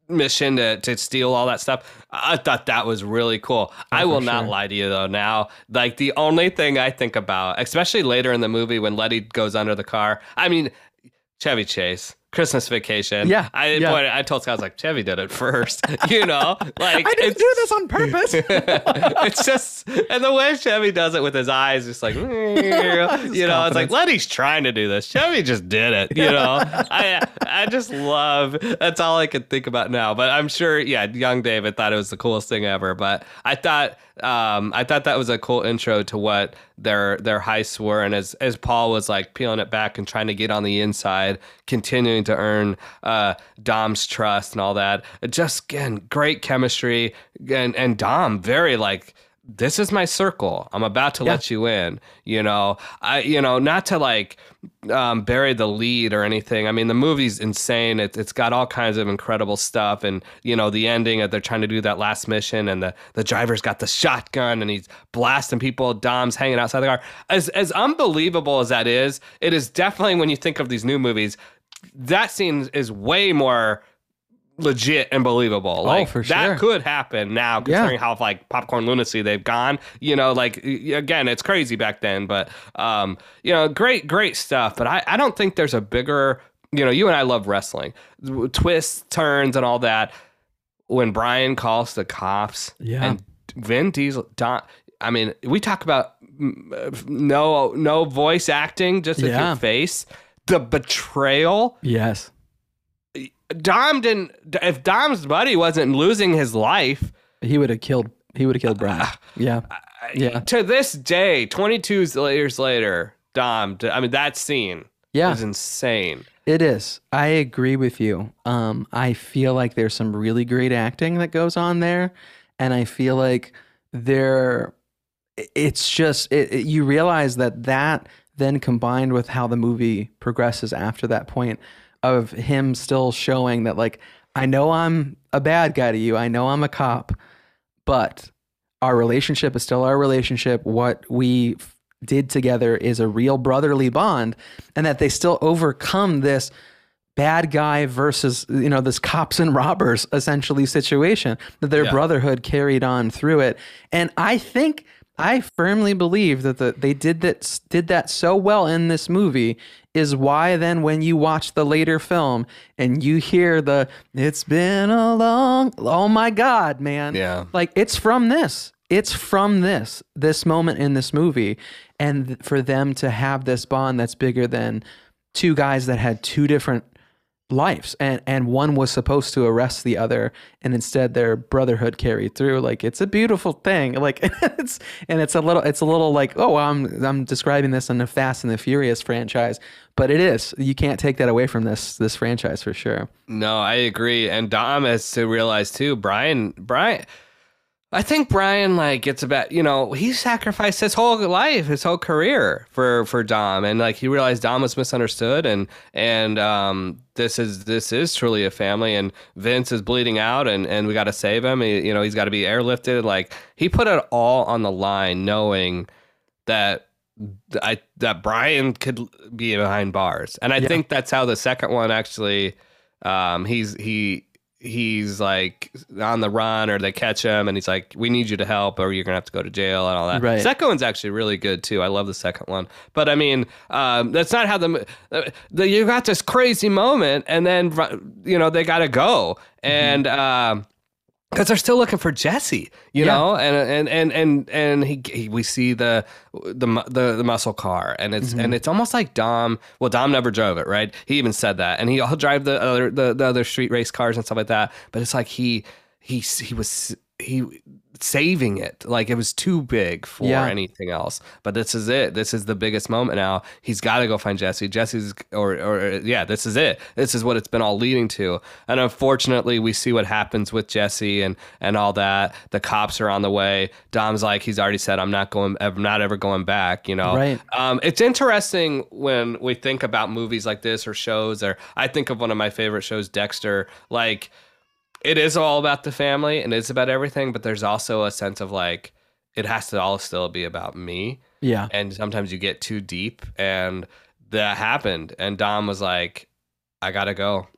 mission to, to steal all that stuff. I thought that was really cool. Oh, I will not lie to you though. Now, like the only thing I think about, especially later in the movie when Letty goes under the car. I mean, Chevy Chase. Christmas Vacation. Yeah, I yeah. pointed- I told Scott I was like Chevy did it first. You know, like I didn't do this on purpose. it's just and the way Chevy does it with his eyes, just like you know, it's like Letty's trying to do this. Chevy just did it. You know, I I just love. That's all I can think about now. But I'm sure, yeah, young David thought it was the coolest thing ever. But I thought um I thought that was a cool intro to what their their heists were. And as as Paul was like peeling it back and trying to get on the inside, continuing to earn uh Dom's trust and all that. Just again, great chemistry and and Dom very like this is my circle. I'm about to let you in. You know, I you know not to like um, bury the lead or anything. I mean, the movie's insane. It, it's got all kinds of incredible stuff, and you know the ending that they're trying to do that last mission, and the the driver's got the shotgun and he's blasting people. Dom's hanging outside the car. As as unbelievable as that is, it is definitely when you think of these new movies, that scene is way more legit and believable. Like for sure. that could happen now, Yeah. considering how like popcorn lunacy they've gone. You know, like again, it's crazy back then, but um, you know, great, great stuff. But I, I don't think there's a bigger. You know, you and I love wrestling, twists, turns, and all that. When Brian calls the cops, Yeah. and Vin Diesel, Dom, I mean, we talk about mm, no, no voice acting, just Yeah. your face. The betrayal. yes. Dom didn't. If Dom's buddy wasn't losing his life, He would have killed he would have killed Brian. Yeah. Yeah. to this day, 22 years later, Dom. I mean, that scene Yeah. is insane. It is. I agree with you. Um, I feel like there's some really great acting that goes on there, and I feel like there, it's just it, it- you realize that that then combined with how the movie progresses after that point of him still showing that like I know I'm a bad guy to you, I know I'm a cop, but our relationship is still our relationship. What we f- did together is a real brotherly bond, and that they still overcome this bad guy versus you know this cops and robbers essentially situation that their Yeah. brotherhood carried on through it and i think i firmly believe that the, they did that did that so well in this movie is why then when you watch the later film and you hear the it's been a long oh my god man Yeah. like it's from this it's from this this moment in this movie and for them to have this bond that's bigger than two guys that had two different lives and and one was supposed to arrest the other and instead their brotherhood carried through. Like it's a beautiful thing. Like it's and it's a little it's a little like oh I'm I'm describing this in the Fast and the Furious franchise but it is. You can't take that away from this this franchise for sure. No, I agree. And Dom has to realize too, Brian, Brian, I think Brian like gets about, you know, he sacrificed his whole life, his whole career for for Dom, and like he realized Dom was misunderstood, and and um, this is this is truly a family, and Vince is bleeding out, and and we got to save him. He, you know, he's got to be airlifted. Like he put it all on the line, knowing that I that Brian could be behind bars, and I think that's how the second one actually. Um, he's he he's like on the run or they catch him and he's like we need you to help or you're gonna have to go to jail and all that. Right. second one's actually really good too. I love the second one. But i mean um, that's not how the, uh, the you got this crazy moment and then you know they gotta go. And um because they're still looking for Jesse, you Yeah. know, and and and and and he, he we see the the the, the muscle car, and it's and mm-hmm. it's almost like Dom. Well, Dom never drove it, right? He even said that, and he, he'll drive the other the, the other street race cars and stuff like that. But it's like he he he was he saving it. Like it was too big for Yeah. anything else. But this is it. This is the biggest moment now. He's got to go find jesse. Jesse's or or yeah this is it. This is what it's been all leading to. And unfortunately we see what happens with jesse and and all that. The cops are on the way. Dom's like he's already said i'm not going i'm not ever going back you know? Right. um, it's interesting when we think about movies like this or shows or i think of one of my favorite shows dexter. Like it is all about the family and it's about everything, but there's also a sense of like it has to all still be about me. Yeah. And sometimes you get too deep and that happened. And Dom was like, I gotta go.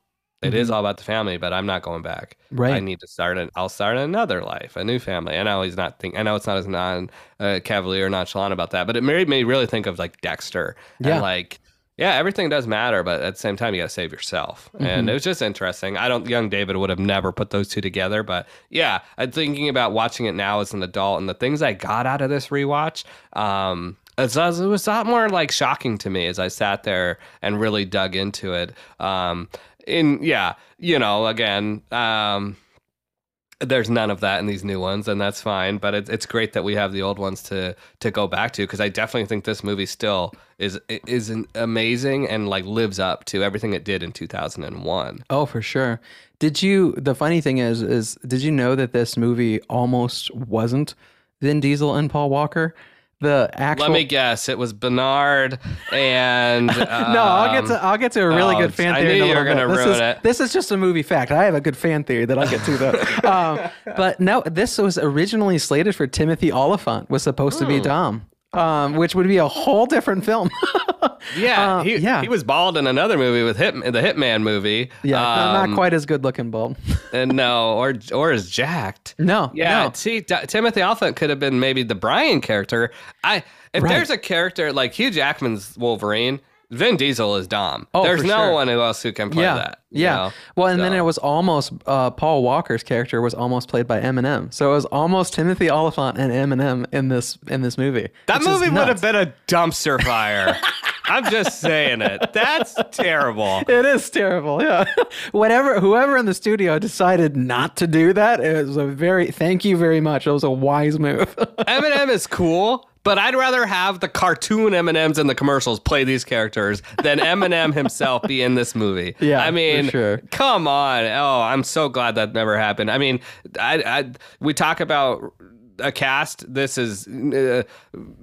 It is all about the family, but I'm not going back. Mm-hmm. Right. I need to start an I'll start another life, a new family. And I know he's not think I know it's not as non uh, cavalier or nonchalant about that, but it made me really think of like Dexter. Yeah. And like yeah, everything does matter, but at the same time, you got to save yourself. Mm-hmm. And it was just interesting. I don't, young David would have never put those two together, but yeah, I'm thinking about watching it now as an adult and the things I got out of this rewatch. Um, it was, it was a lot more like shocking to me as I sat there and really dug into it. Um, in yeah, you know, again, um, there's none of that in these new ones, and that's fine. But it's it's great that we have the old ones to to go back to because I definitely think this movie still is is an amazing and like lives up to everything it did in 2001. Oh, for sure. Did you? The funny thing is, is did you know that this movie almost wasn't Vin Diesel and Paul Walker? The actual. Let me guess, it was Bernard and no, I'll get um, to I'll get to a really oh, good fan I theory. knew in a you were gonna. This ruin is, it. This is just a movie fact. I have a good fan theory that I'll get to though. um, but no, this was originally slated for Timothy Olyphant was supposed Hmm. to be Dom, um, which would be a whole different film. Yeah, Uh, he, yeah. he was bald in another movie with Hit the Hitman movie. yeah, not- Um, not quite as good looking, bald. and no, or or is jacked. No, Yeah, no. see, D- Timothy Olyphant could have been maybe the Brian character. I if Right. there's a character like Hugh Jackman's Wolverine, Vin Diesel is Dom. Oh, there's no sure. one else who can play yeah, that. yeah. know? Well, and then it was almost uh, Paul Walker's character was almost played by Eminem, so it was almost Timothy Olyphant and Eminem in this in this movie. that movie would have been a dumpster fire. I'm just saying it. That's terrible. It is terrible. Yeah. Whatever, whoever in the studio decided not to do that, it was a very, thank you very much. It was a wise move. Eminem is cool, but I'd rather have the cartoon M&Ms in the commercials play these characters than Eminem himself be in this movie. Yeah, I mean, for sure. come on. Oh, I'm so glad that never happened. I mean, I, I we talk about a cast. This is uh,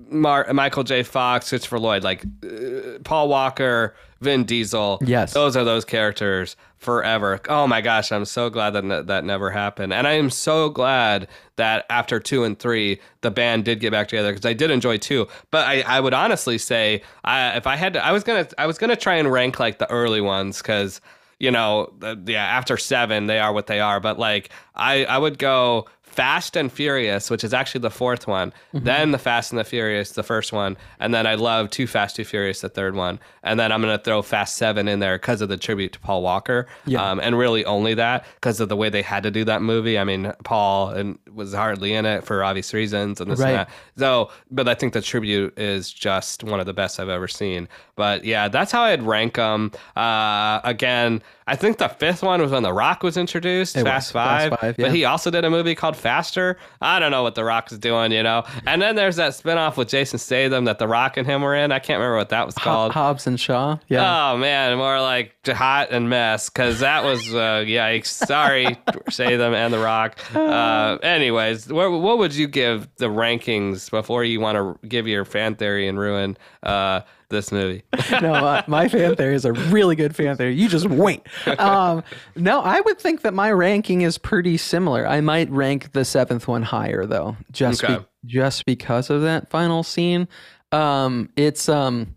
Mar- Michael J. Fox, Christopher Lloyd, like uh, Paul Walker, Vin Diesel. Yes. those are those characters forever. Oh my gosh, I'm so glad that ne- that never happened, and I am so glad that after two and three, the band did get back together because I did enjoy two. But I, I would honestly say, I, if I had to, I was gonna I was gonna try and rank like the early ones because you know, yeah, after seven they are what they are. But like I I would go. Fast and Furious, which is actually the fourth one, then the Fast and the Furious, the first one, and then I love Too Fast, Too Furious, the third one, and then I'm gonna throw Fast Seven in there because of the tribute to Paul Walker, Yeah. um, and really only that because of the way they had to do that movie. I mean, Paul and was hardly in it for obvious reasons, and this Right. and that. So, but I think the tribute is just one of the best I've ever seen. But yeah, that's how I'd rank them. Uh, again, I think the fifth one was when The Rock was introduced, It was, Fast Fast Five. Five, yeah. But he also did a movie called Faster. I don't know what The Rock is doing, you know. And then there's that spinoff with Jason Statham that The Rock and him were in. I can't remember what that was called. Hobbs and Shaw. Yeah. Oh man, more like hot and mess because that was uh, yikes. Sorry, Statham and The Rock. Uh, anyways, what, what would you give the rankings before you want to give your fan theory and ruin uh, this movie? no, my, my fan theory is a really good fan theory. You just wait. Um, no, I would think that my ranking is pretty similar. I might rank the seventh one higher though, just be- just because of that final scene. Um, it's um,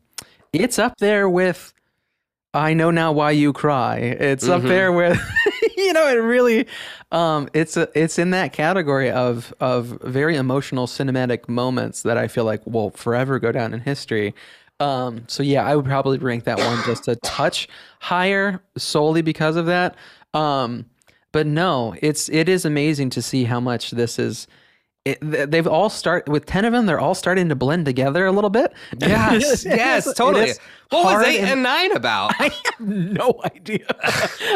it's up there with. I know now why you cry. It's up there with, you know, it really, um, it's a, it's in that category of of very emotional cinematic moments that I feel like will forever go down in history. Um, so yeah, I would probably rank that one just a touch higher solely because of that. Um, but no, it's it is amazing to see how much this is. It, they've all start with ten of them. They're all starting to blend together a little bit. Yes, yes, totally. What was eight and- and nine about? I have no idea.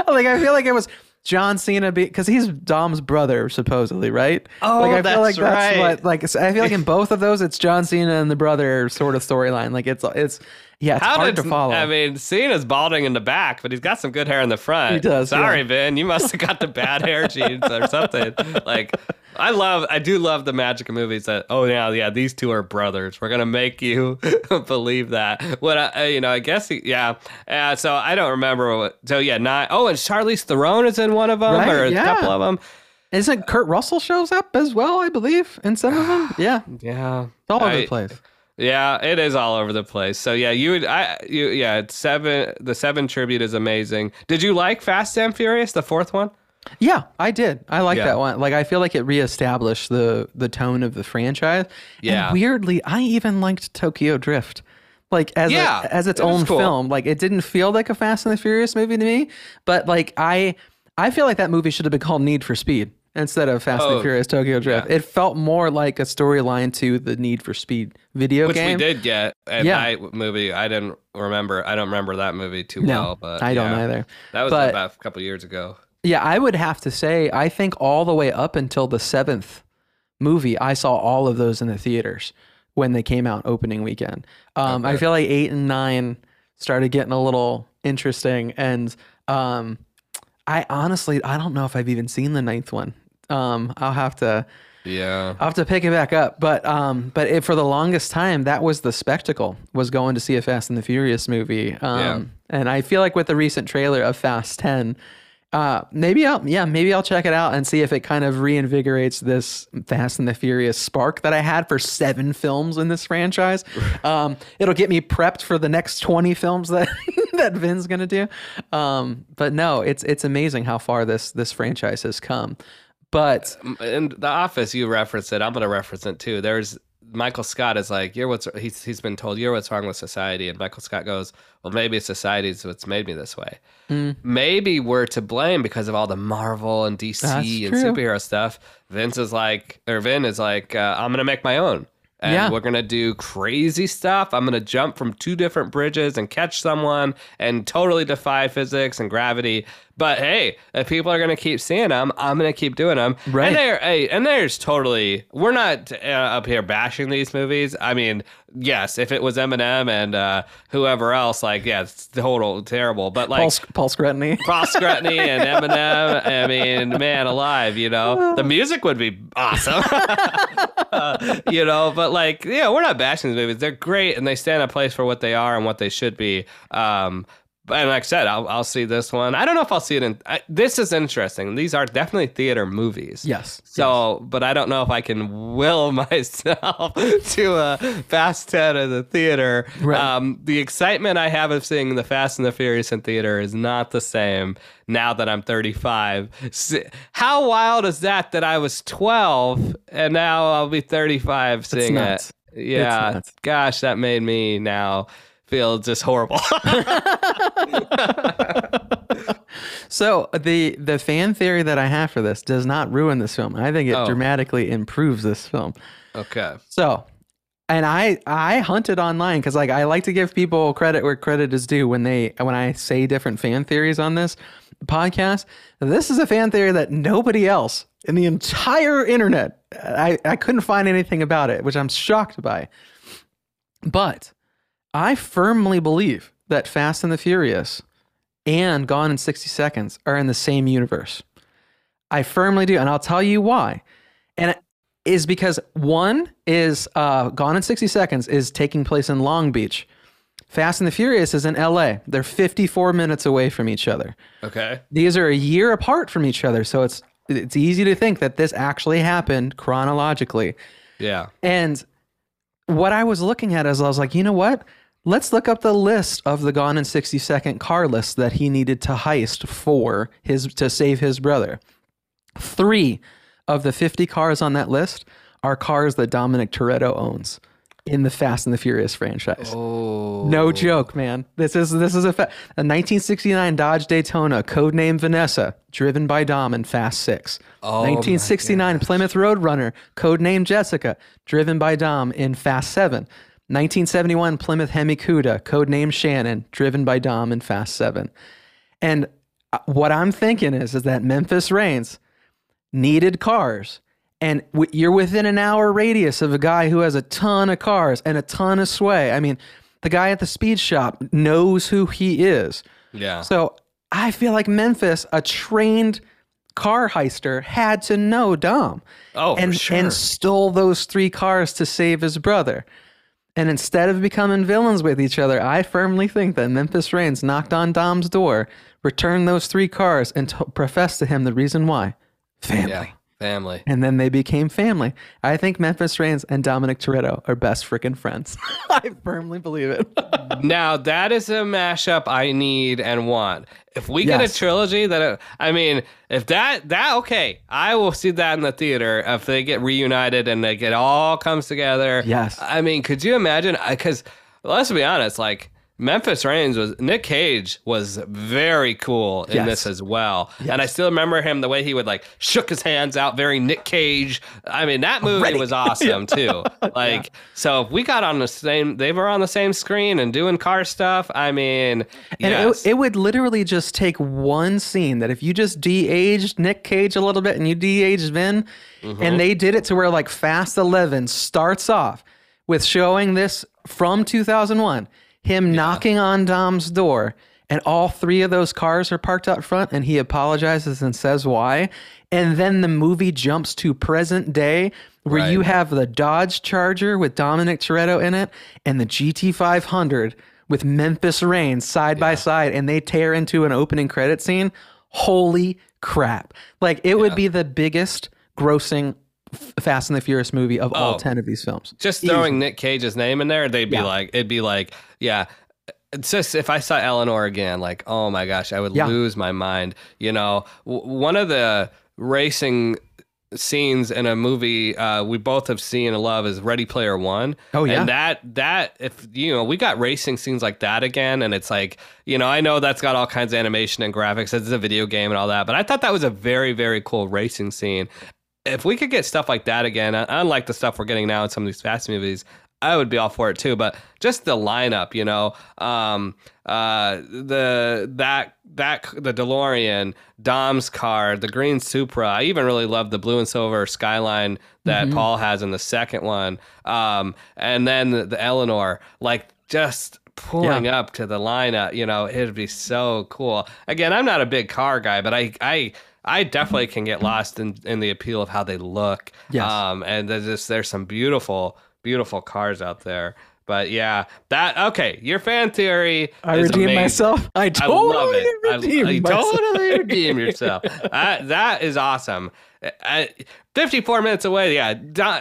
like I feel like it was John Cena because he's Dom's brother supposedly, right? Oh, like, I that's feel like right. what like I feel like in both of those it's John Cena and the brother sort of storyline. Like it's it's yeah, it's How hard did to follow. I mean, Cena's balding in the back, but he's got some good hair in the front. He does, Sorry, yeah. Ben, you must have got the bad hair genes or something. Like, I love, I do love the magic of movies that. Oh yeah, yeah, these two are brothers. We're gonna make you believe that. What I, uh, you know, I guess, he, yeah. Uh, so I don't remember what. So yeah, nine. Oh, and Charlize Theron is in one of them, Right, or a yeah. couple of them. Isn't Kurt Russell shows up as well? I believe in some of them. Yeah, Yeah, it's all over I- the place. Yeah, it is all over the place. So yeah, you would I you yeah, it's seven the seven tribute is amazing. Did you like Fast and Furious, the fourth one? Yeah, I did. I like Yeah. that one. Like I feel like it reestablished the the tone of the franchise. Yeah. And weirdly, I even liked Tokyo Drift. Like as Yeah, a, as its it own cool. film. Like it didn't feel like a Fast and the Furious movie to me, but like I I feel like that movie should have been called Need for Speed instead of Fast and Oh, the Furious Tokyo Drift. yeah. It felt more like a storyline to the Need for Speed video Which game. we did get. And Yeah. that movie I didn't remember I don't remember that movie too No, well, but I don't yeah. either. That was But- about a couple years ago. Yeah, I would have to say, I think all the way up until the seventh movie, I saw all of those in the theaters when they came out opening weekend. Um, I feel like eight and nine started getting a little interesting, and um, I honestly, I don't know if I've even seen the ninth one. Um, I'll have to. Yeah. I'll have to pick it back up, but um, but it, for the longest time, that was the spectacle was going to see a Fast and the Furious movie. Um, Yeah. and I feel like with the recent trailer of Fast Ten, uh, maybe I'll yeah maybe I'll check it out and see if it kind of reinvigorates this Fast and the Furious spark that I had for seven films in this franchise. Um, it'll get me prepped for the next twenty films that that Vin's gonna do. Um, but no, it's it's amazing how far this this franchise has come. But in the office you reference it i'm going to reference it too there's michael scott is like you're what's he's, he's been told you're what's wrong with society and michael scott goes well maybe society's what's made me this way Hmm. maybe we're to blame because of all the marvel and dc That's and true. superhero stuff vince is like or vin is like uh, i'm going to make my own and Yeah. we're gonna do crazy stuff. I'm gonna jump from two different bridges and catch someone and totally defy physics and gravity. But hey, if people are gonna keep seeing them, I'm gonna keep doing them. Right. And there, hey, and there's totally. We're not uh, up here bashing these movies. I mean, yes, if it was Eminem and uh, whoever else, like, yeah, it's total terrible. But like. Paul, Paul Scrutiny. Paul Scrutiny and Eminem. I mean, man alive, you know, the music would be awesome, Uh, you know. But like, yeah, we're not bashing these movies. They're great and they stand a place for what they are and what they should be. Um, and like I said, I'll, I'll see this one. I don't know if I'll see it in. I, this is interesting. These are definitely theater movies. Yes. So, but I don't know if I can will myself to a Fast 10 in the theater. Right. Um, the excitement I have of seeing the Fast and the Furious in theater is not the same now that I'm 35. How wild is that that I was 12 and now I'll be 35 seeing it? Yeah. Gosh, that made me now feel just horrible. So the the fan theory that I have for this does not ruin this film. I think it Oh. dramatically improves this film. okay. So, and I I hunted online because like I like to give people credit where credit is due when they when I say different fan theories on this podcast. This is a fan theory that nobody else in the entire internet I I couldn't find anything about it, which I'm shocked by. But I firmly believe that Fast and the Furious and Gone in 60 Seconds are in the same universe. I firmly do. And I'll tell you why. And it is because one is uh, Gone in 60 Seconds is taking place in Long Beach. Fast and the Furious is in LA. They're 54 minutes away from each other. Okay. These are a year apart from each other. So it's it's easy to think that this actually happened chronologically. Yeah. And what I was looking at is I was like, you know what? Let's look up the list of the Gone in 60 Second car list that he needed to heist for his to save his brother. Three of the 50 cars on that list are cars that Dominic Toretto owns in the Fast and the Furious franchise. Oh, No joke, man. This is this is a, fa- a 1969 Dodge Daytona, codename Vanessa, driven by Dom in Fast Six. Oh 1969 Plymouth Roadrunner, codename Jessica, driven by Dom in Fast Seven. 1971 Plymouth Hemi Cuda, codename Shannon, driven by Dom in Fast Seven. And uh, what I'm thinking is, is that Memphis Raines needed cars, and w- you're within an hour radius of a guy who has a ton of cars and a ton of sway. I mean, the guy at the speed shop knows who he is. yeah. So I feel like Memphis, a trained car heister, had to know Dom. Oh, for and, sure. and stole those three cars to save his brother. And instead of becoming villains with each other, I firmly think that Memphis Raines knocked on Dom's door, returned those three cars, and t- professed to him the reason why family. yeah. Family. And then they became family. I think Memphis Raines and Dominic Toretto are best freaking friends. I firmly believe it. Now that is a mashup I need and want. If we get a trilogy that I mean, if that that okay, I will see that in the theater if they get reunited and like it all comes together. Yes. I mean, could you imagine? Because let's be honest, like Memphis Raines was Nick Cage was very cool in Yes. this as well, and I still remember him the way he would like shook his hands out, very Nick Cage. I mean, that movie was awesome too. Like, so if we got on the same, they were on the same screen and doing car stuff. I mean, And yes. it, it would literally just take one scene that if you just de-aged Nick Cage a little bit and you de-aged Vin, Mm-hmm. and they did it to where like Fast 11 starts off with showing this from 2001, him knocking on Dom's door, and all three of those cars are parked out front, and he apologizes and says why. And then the movie jumps to present day where Right. you have the Dodge Charger with Dominic Toretto in it and the GT500 with Memphis Raines side by side, and they tear into an opening credit scene. Holy crap. Like, it would be the biggest grossing Fast and the Furious movie of all Oh. 10 of these films. just throwing Nick Cage's name in there, they'd be Yeah. like, it'd be like, yeah. It's just if I saw Eleanor again, like, oh my gosh, I would Yeah. lose my mind. You know, w- one of the racing scenes in a movie uh, we both have seen and love is Ready Player One. Oh, yeah. and that that if you know we got racing scenes like that again, and it's like you know I know that's got all kinds of animation and graphics. It's a video game and all that, but I thought that was a very very cool racing scene if we could get stuff like that again, unlike the stuff we're getting now in some of these fast movies, I would be all for it too. But just the lineup, you know, um, uh, the that that the DeLorean, Dom's car, the green Supra. I even really love the blue and silver Skyline that Paul has in the second one, um, and then the, the Eleanor, like just pulling Yeah. up to the lineup. You know, it'd be so cool. Again, I'm not a big car guy, but I I. I definitely can get lost in, in the appeal of how they look. Yes. Um, and there's just there's some beautiful, beautiful cars out there. But yeah, that okay. Your fan theory. I redeem myself. I I totally love it. I, redeem I myself. totally redeem yourself. I, that is awesome. I, 54 minutes away. Yeah,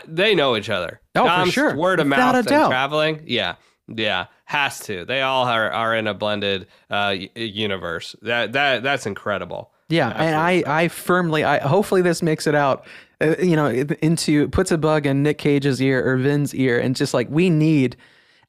they know each other. Oh, for sure. Word of Without mouth a and doubt. traveling. Yeah, yeah, has to. They all are, are in a blended uh, universe. That that that's incredible. Yeah, and I, I firmly, I hopefully this makes it out, uh, you know, into puts a bug in Nick Cage's ear or Vin's ear, and just like we need.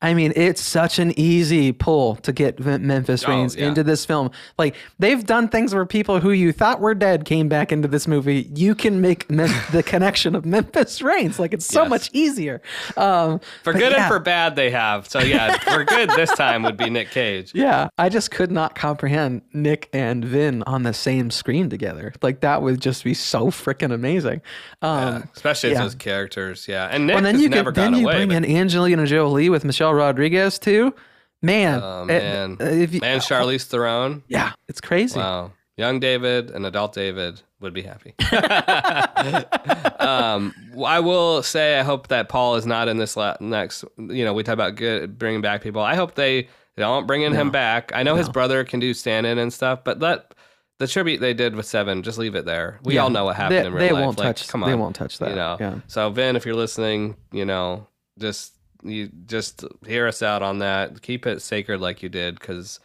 I mean, it's such an easy pull to get Memphis Oh, yeah. into this film. Like they've done things where people who you thought were dead came back into this movie. You can make Mem- the connection of Memphis Raines. Like it's so Yes. much easier. Um, For good yeah. and for bad, they have. So yeah, for good this time would be Nick Cage. Yeah, I just could not comprehend Nick and Vin on the same screen together. Like that would just be so freaking amazing. Um, Especially as those characters. Yeah, and Nick and then you never can then you away. bring but- in Angelina Jolie with Michelle Rodriguez too. Man, Oh it- man, uh, if you- and Charlize Theron. yeah, it's crazy. Wow, young David and adult David would be happy. um, I will say, I hope that Paul is not in this la- next. You know, we talk about good, bringing back people. I hope they don't bring in him back. I know his brother can do stand-in and stuff, but let the tribute they did with Seven just leave it there. We Yeah. all know what happened They- in real they life. won't Like, touch- Come on, they won't touch that. You know. Yeah. So Vin, if you're listening, you know, just you just hear us out on that. Keep it sacred like you did, because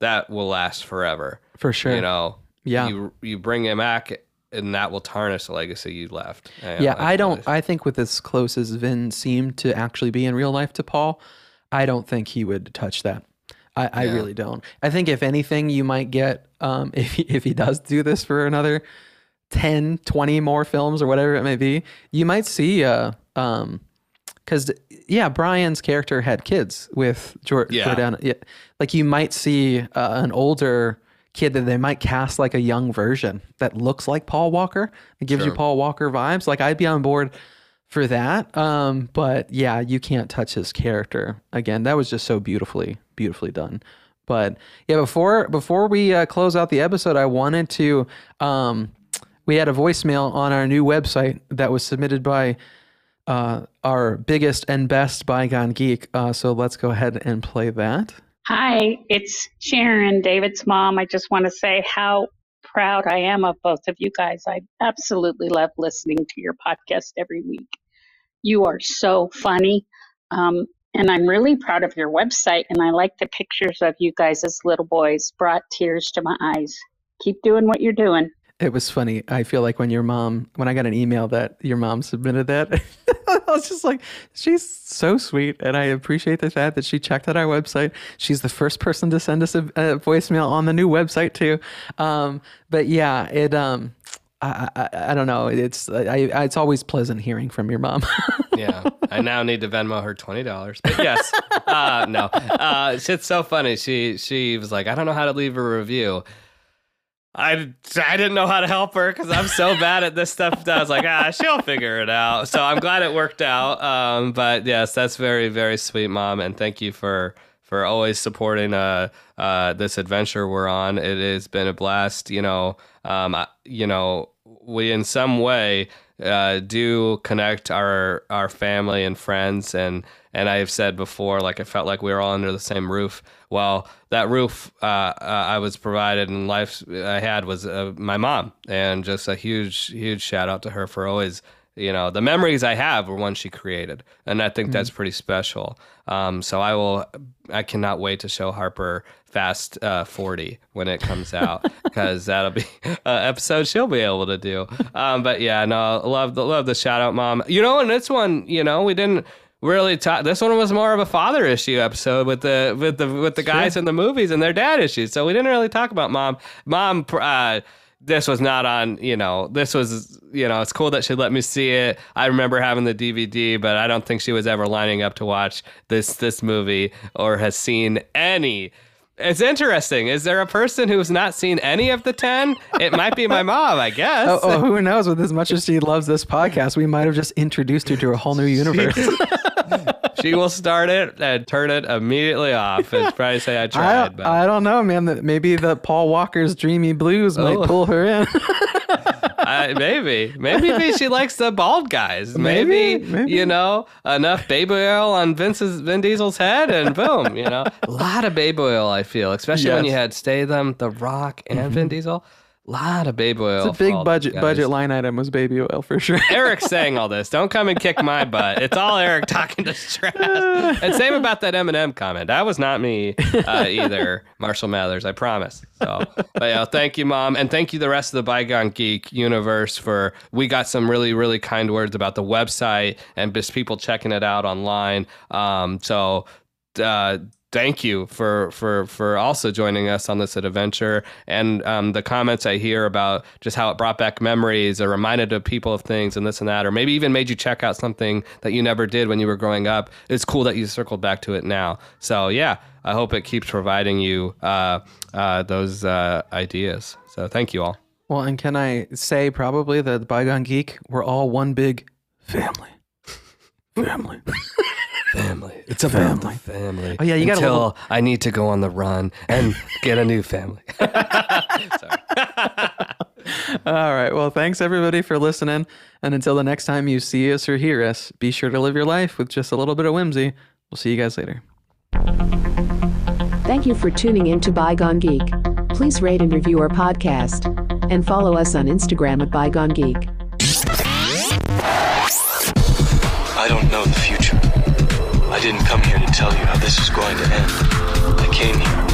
that will last forever. For sure. You know. Yeah. You you bring him back, and that will tarnish the legacy you left. And yeah, I don't. I think with as close as Vin seemed to actually be in real life to Paul, I don't think he would touch that. I, I Yeah. really don't. I think if anything, you might get um, if he, if he does do this for another 10, 20 more films or whatever it may be, you might see uh um because yeah, Brian's character had kids with Yeah. Jordana. Yeah, like you might see uh, an older kid that they might cast like a young version that looks like Paul Walker. It gives you Paul Walker vibes. Like I'd be on board for that. Um, but yeah, you can't touch his character again. That was just so beautifully, beautifully done. But yeah, before before we uh, close out the episode, I wanted to. Um, we had a voicemail on our new website that was submitted by uh, our biggest and best bygone geek. Uh, so let's go ahead and play that. Hi, it's Sharon, David's mom. I just want to say how proud I am of both of you guys. I absolutely love listening to your podcast every week. You are so funny. Um, and I'm really proud of your website. And I like the pictures of you guys as little boys, brought tears to my eyes. Keep doing what you're doing. It was funny. I feel like when your mom, when I got an email that your mom submitted that, was just like, she's so sweet. And I appreciate the fact that she checked out our website. She's the first person to send us a, a voicemail on the new website, too. Um, but yeah, it, um, I, I, I don't know. It's, I, I, it's always pleasant hearing from your mom. yeah, I now need to Venmo her twenty dollars. But yes, uh, no, uh, it's so funny. She she was like, I don't know how to leave a review. I, I didn't know how to help her because I'm so bad at this stuff. I was like, ah, she'll figure it out. So I'm glad it worked out. Um, but yes, that's very very sweet, mom, and thank you for for always supporting uh uh this adventure we're on. It has been a blast. You know, um, I, you know, we in some way uh, do connect our our family and friends and and I've said before like I felt like we were all under the same roof. Well, that roof uh, uh, I was provided and life I had was uh, my mom, and just a huge huge shout out to her for always you know the memories I have were ones she created, and I think that's pretty special. Um, so I will I cannot wait to show Harper Fast uh, 40 when it comes out because that'll be an episode she'll be able to do. Um, but yeah, no, love the love the shout out, mom. You know, in this one, you know, we didn't really talk. This one was more of a father issue episode with the with the with the guys in the movies and their dad issues. So we didn't really talk about mom. Mom. Uh, this was not on, you know, this was, you know, it's cool that she let me see it. I remember having the DVD, but I don't think she was ever lining up to watch this this movie or has seen any. It's interesting. Is there a person who's not seen any of the 10? It might be my mom, I guess. oh, oh, who knows? With as much as she loves this podcast, we might have just introduced her to a whole new universe. She will start it and turn it immediately off and probably say I I tried. don't, But I don't know, man. Maybe the Paul Walker's Dreamy Blues might Oh. pull her in. I, maybe, maybe she likes the bald guys. Maybe, Maybe, maybe. you know, enough baby oil on Vince's Vin Diesel's head, and boom, you know, a lot of baby oil. I feel, especially when you Yes. Mm-hmm. had Statham, The Rock, and Vin Diesel. A lot of baby oil. it's a big budget guys. budget line item was baby oil for sure. Eric's saying all this. Don't come and kick my butt. It's all Eric talking to Stress. And same about that Eminem comment. That was not me uh, either, Marshall Mathers. I promise. So, but yeah, thank you, mom, and thank you the rest of the Bygone Geek universe for. We got some really really kind words about the website and just people checking it out online. Um, so. Uh, Thank you for for for also joining us on this adventure and um, the comments I hear about just how it brought back memories or reminded of people of things and this and that, or maybe even made you check out something that you never did when you were growing up. It's cool that you circled back to it now. So yeah, I hope it keeps providing you uh, uh, those uh, ideas. So thank you all. well, and can I say probably that the Bygone Geek, we're all one big family. Family. Family. It's a family. Family. Oh, yeah, you got a Until little- I need to go on the run and get a new family. All right. Well, thanks everybody for listening. And until the next time you see us or hear us, be sure to live your life with just a little bit of whimsy. We'll see you guys later. Thank you for tuning in to Bygone Geek. Please rate and review our podcast. And follow us on Instagram at Bygone Geek. I don't know the future. I didn't come here to tell you how this is going to end. I came here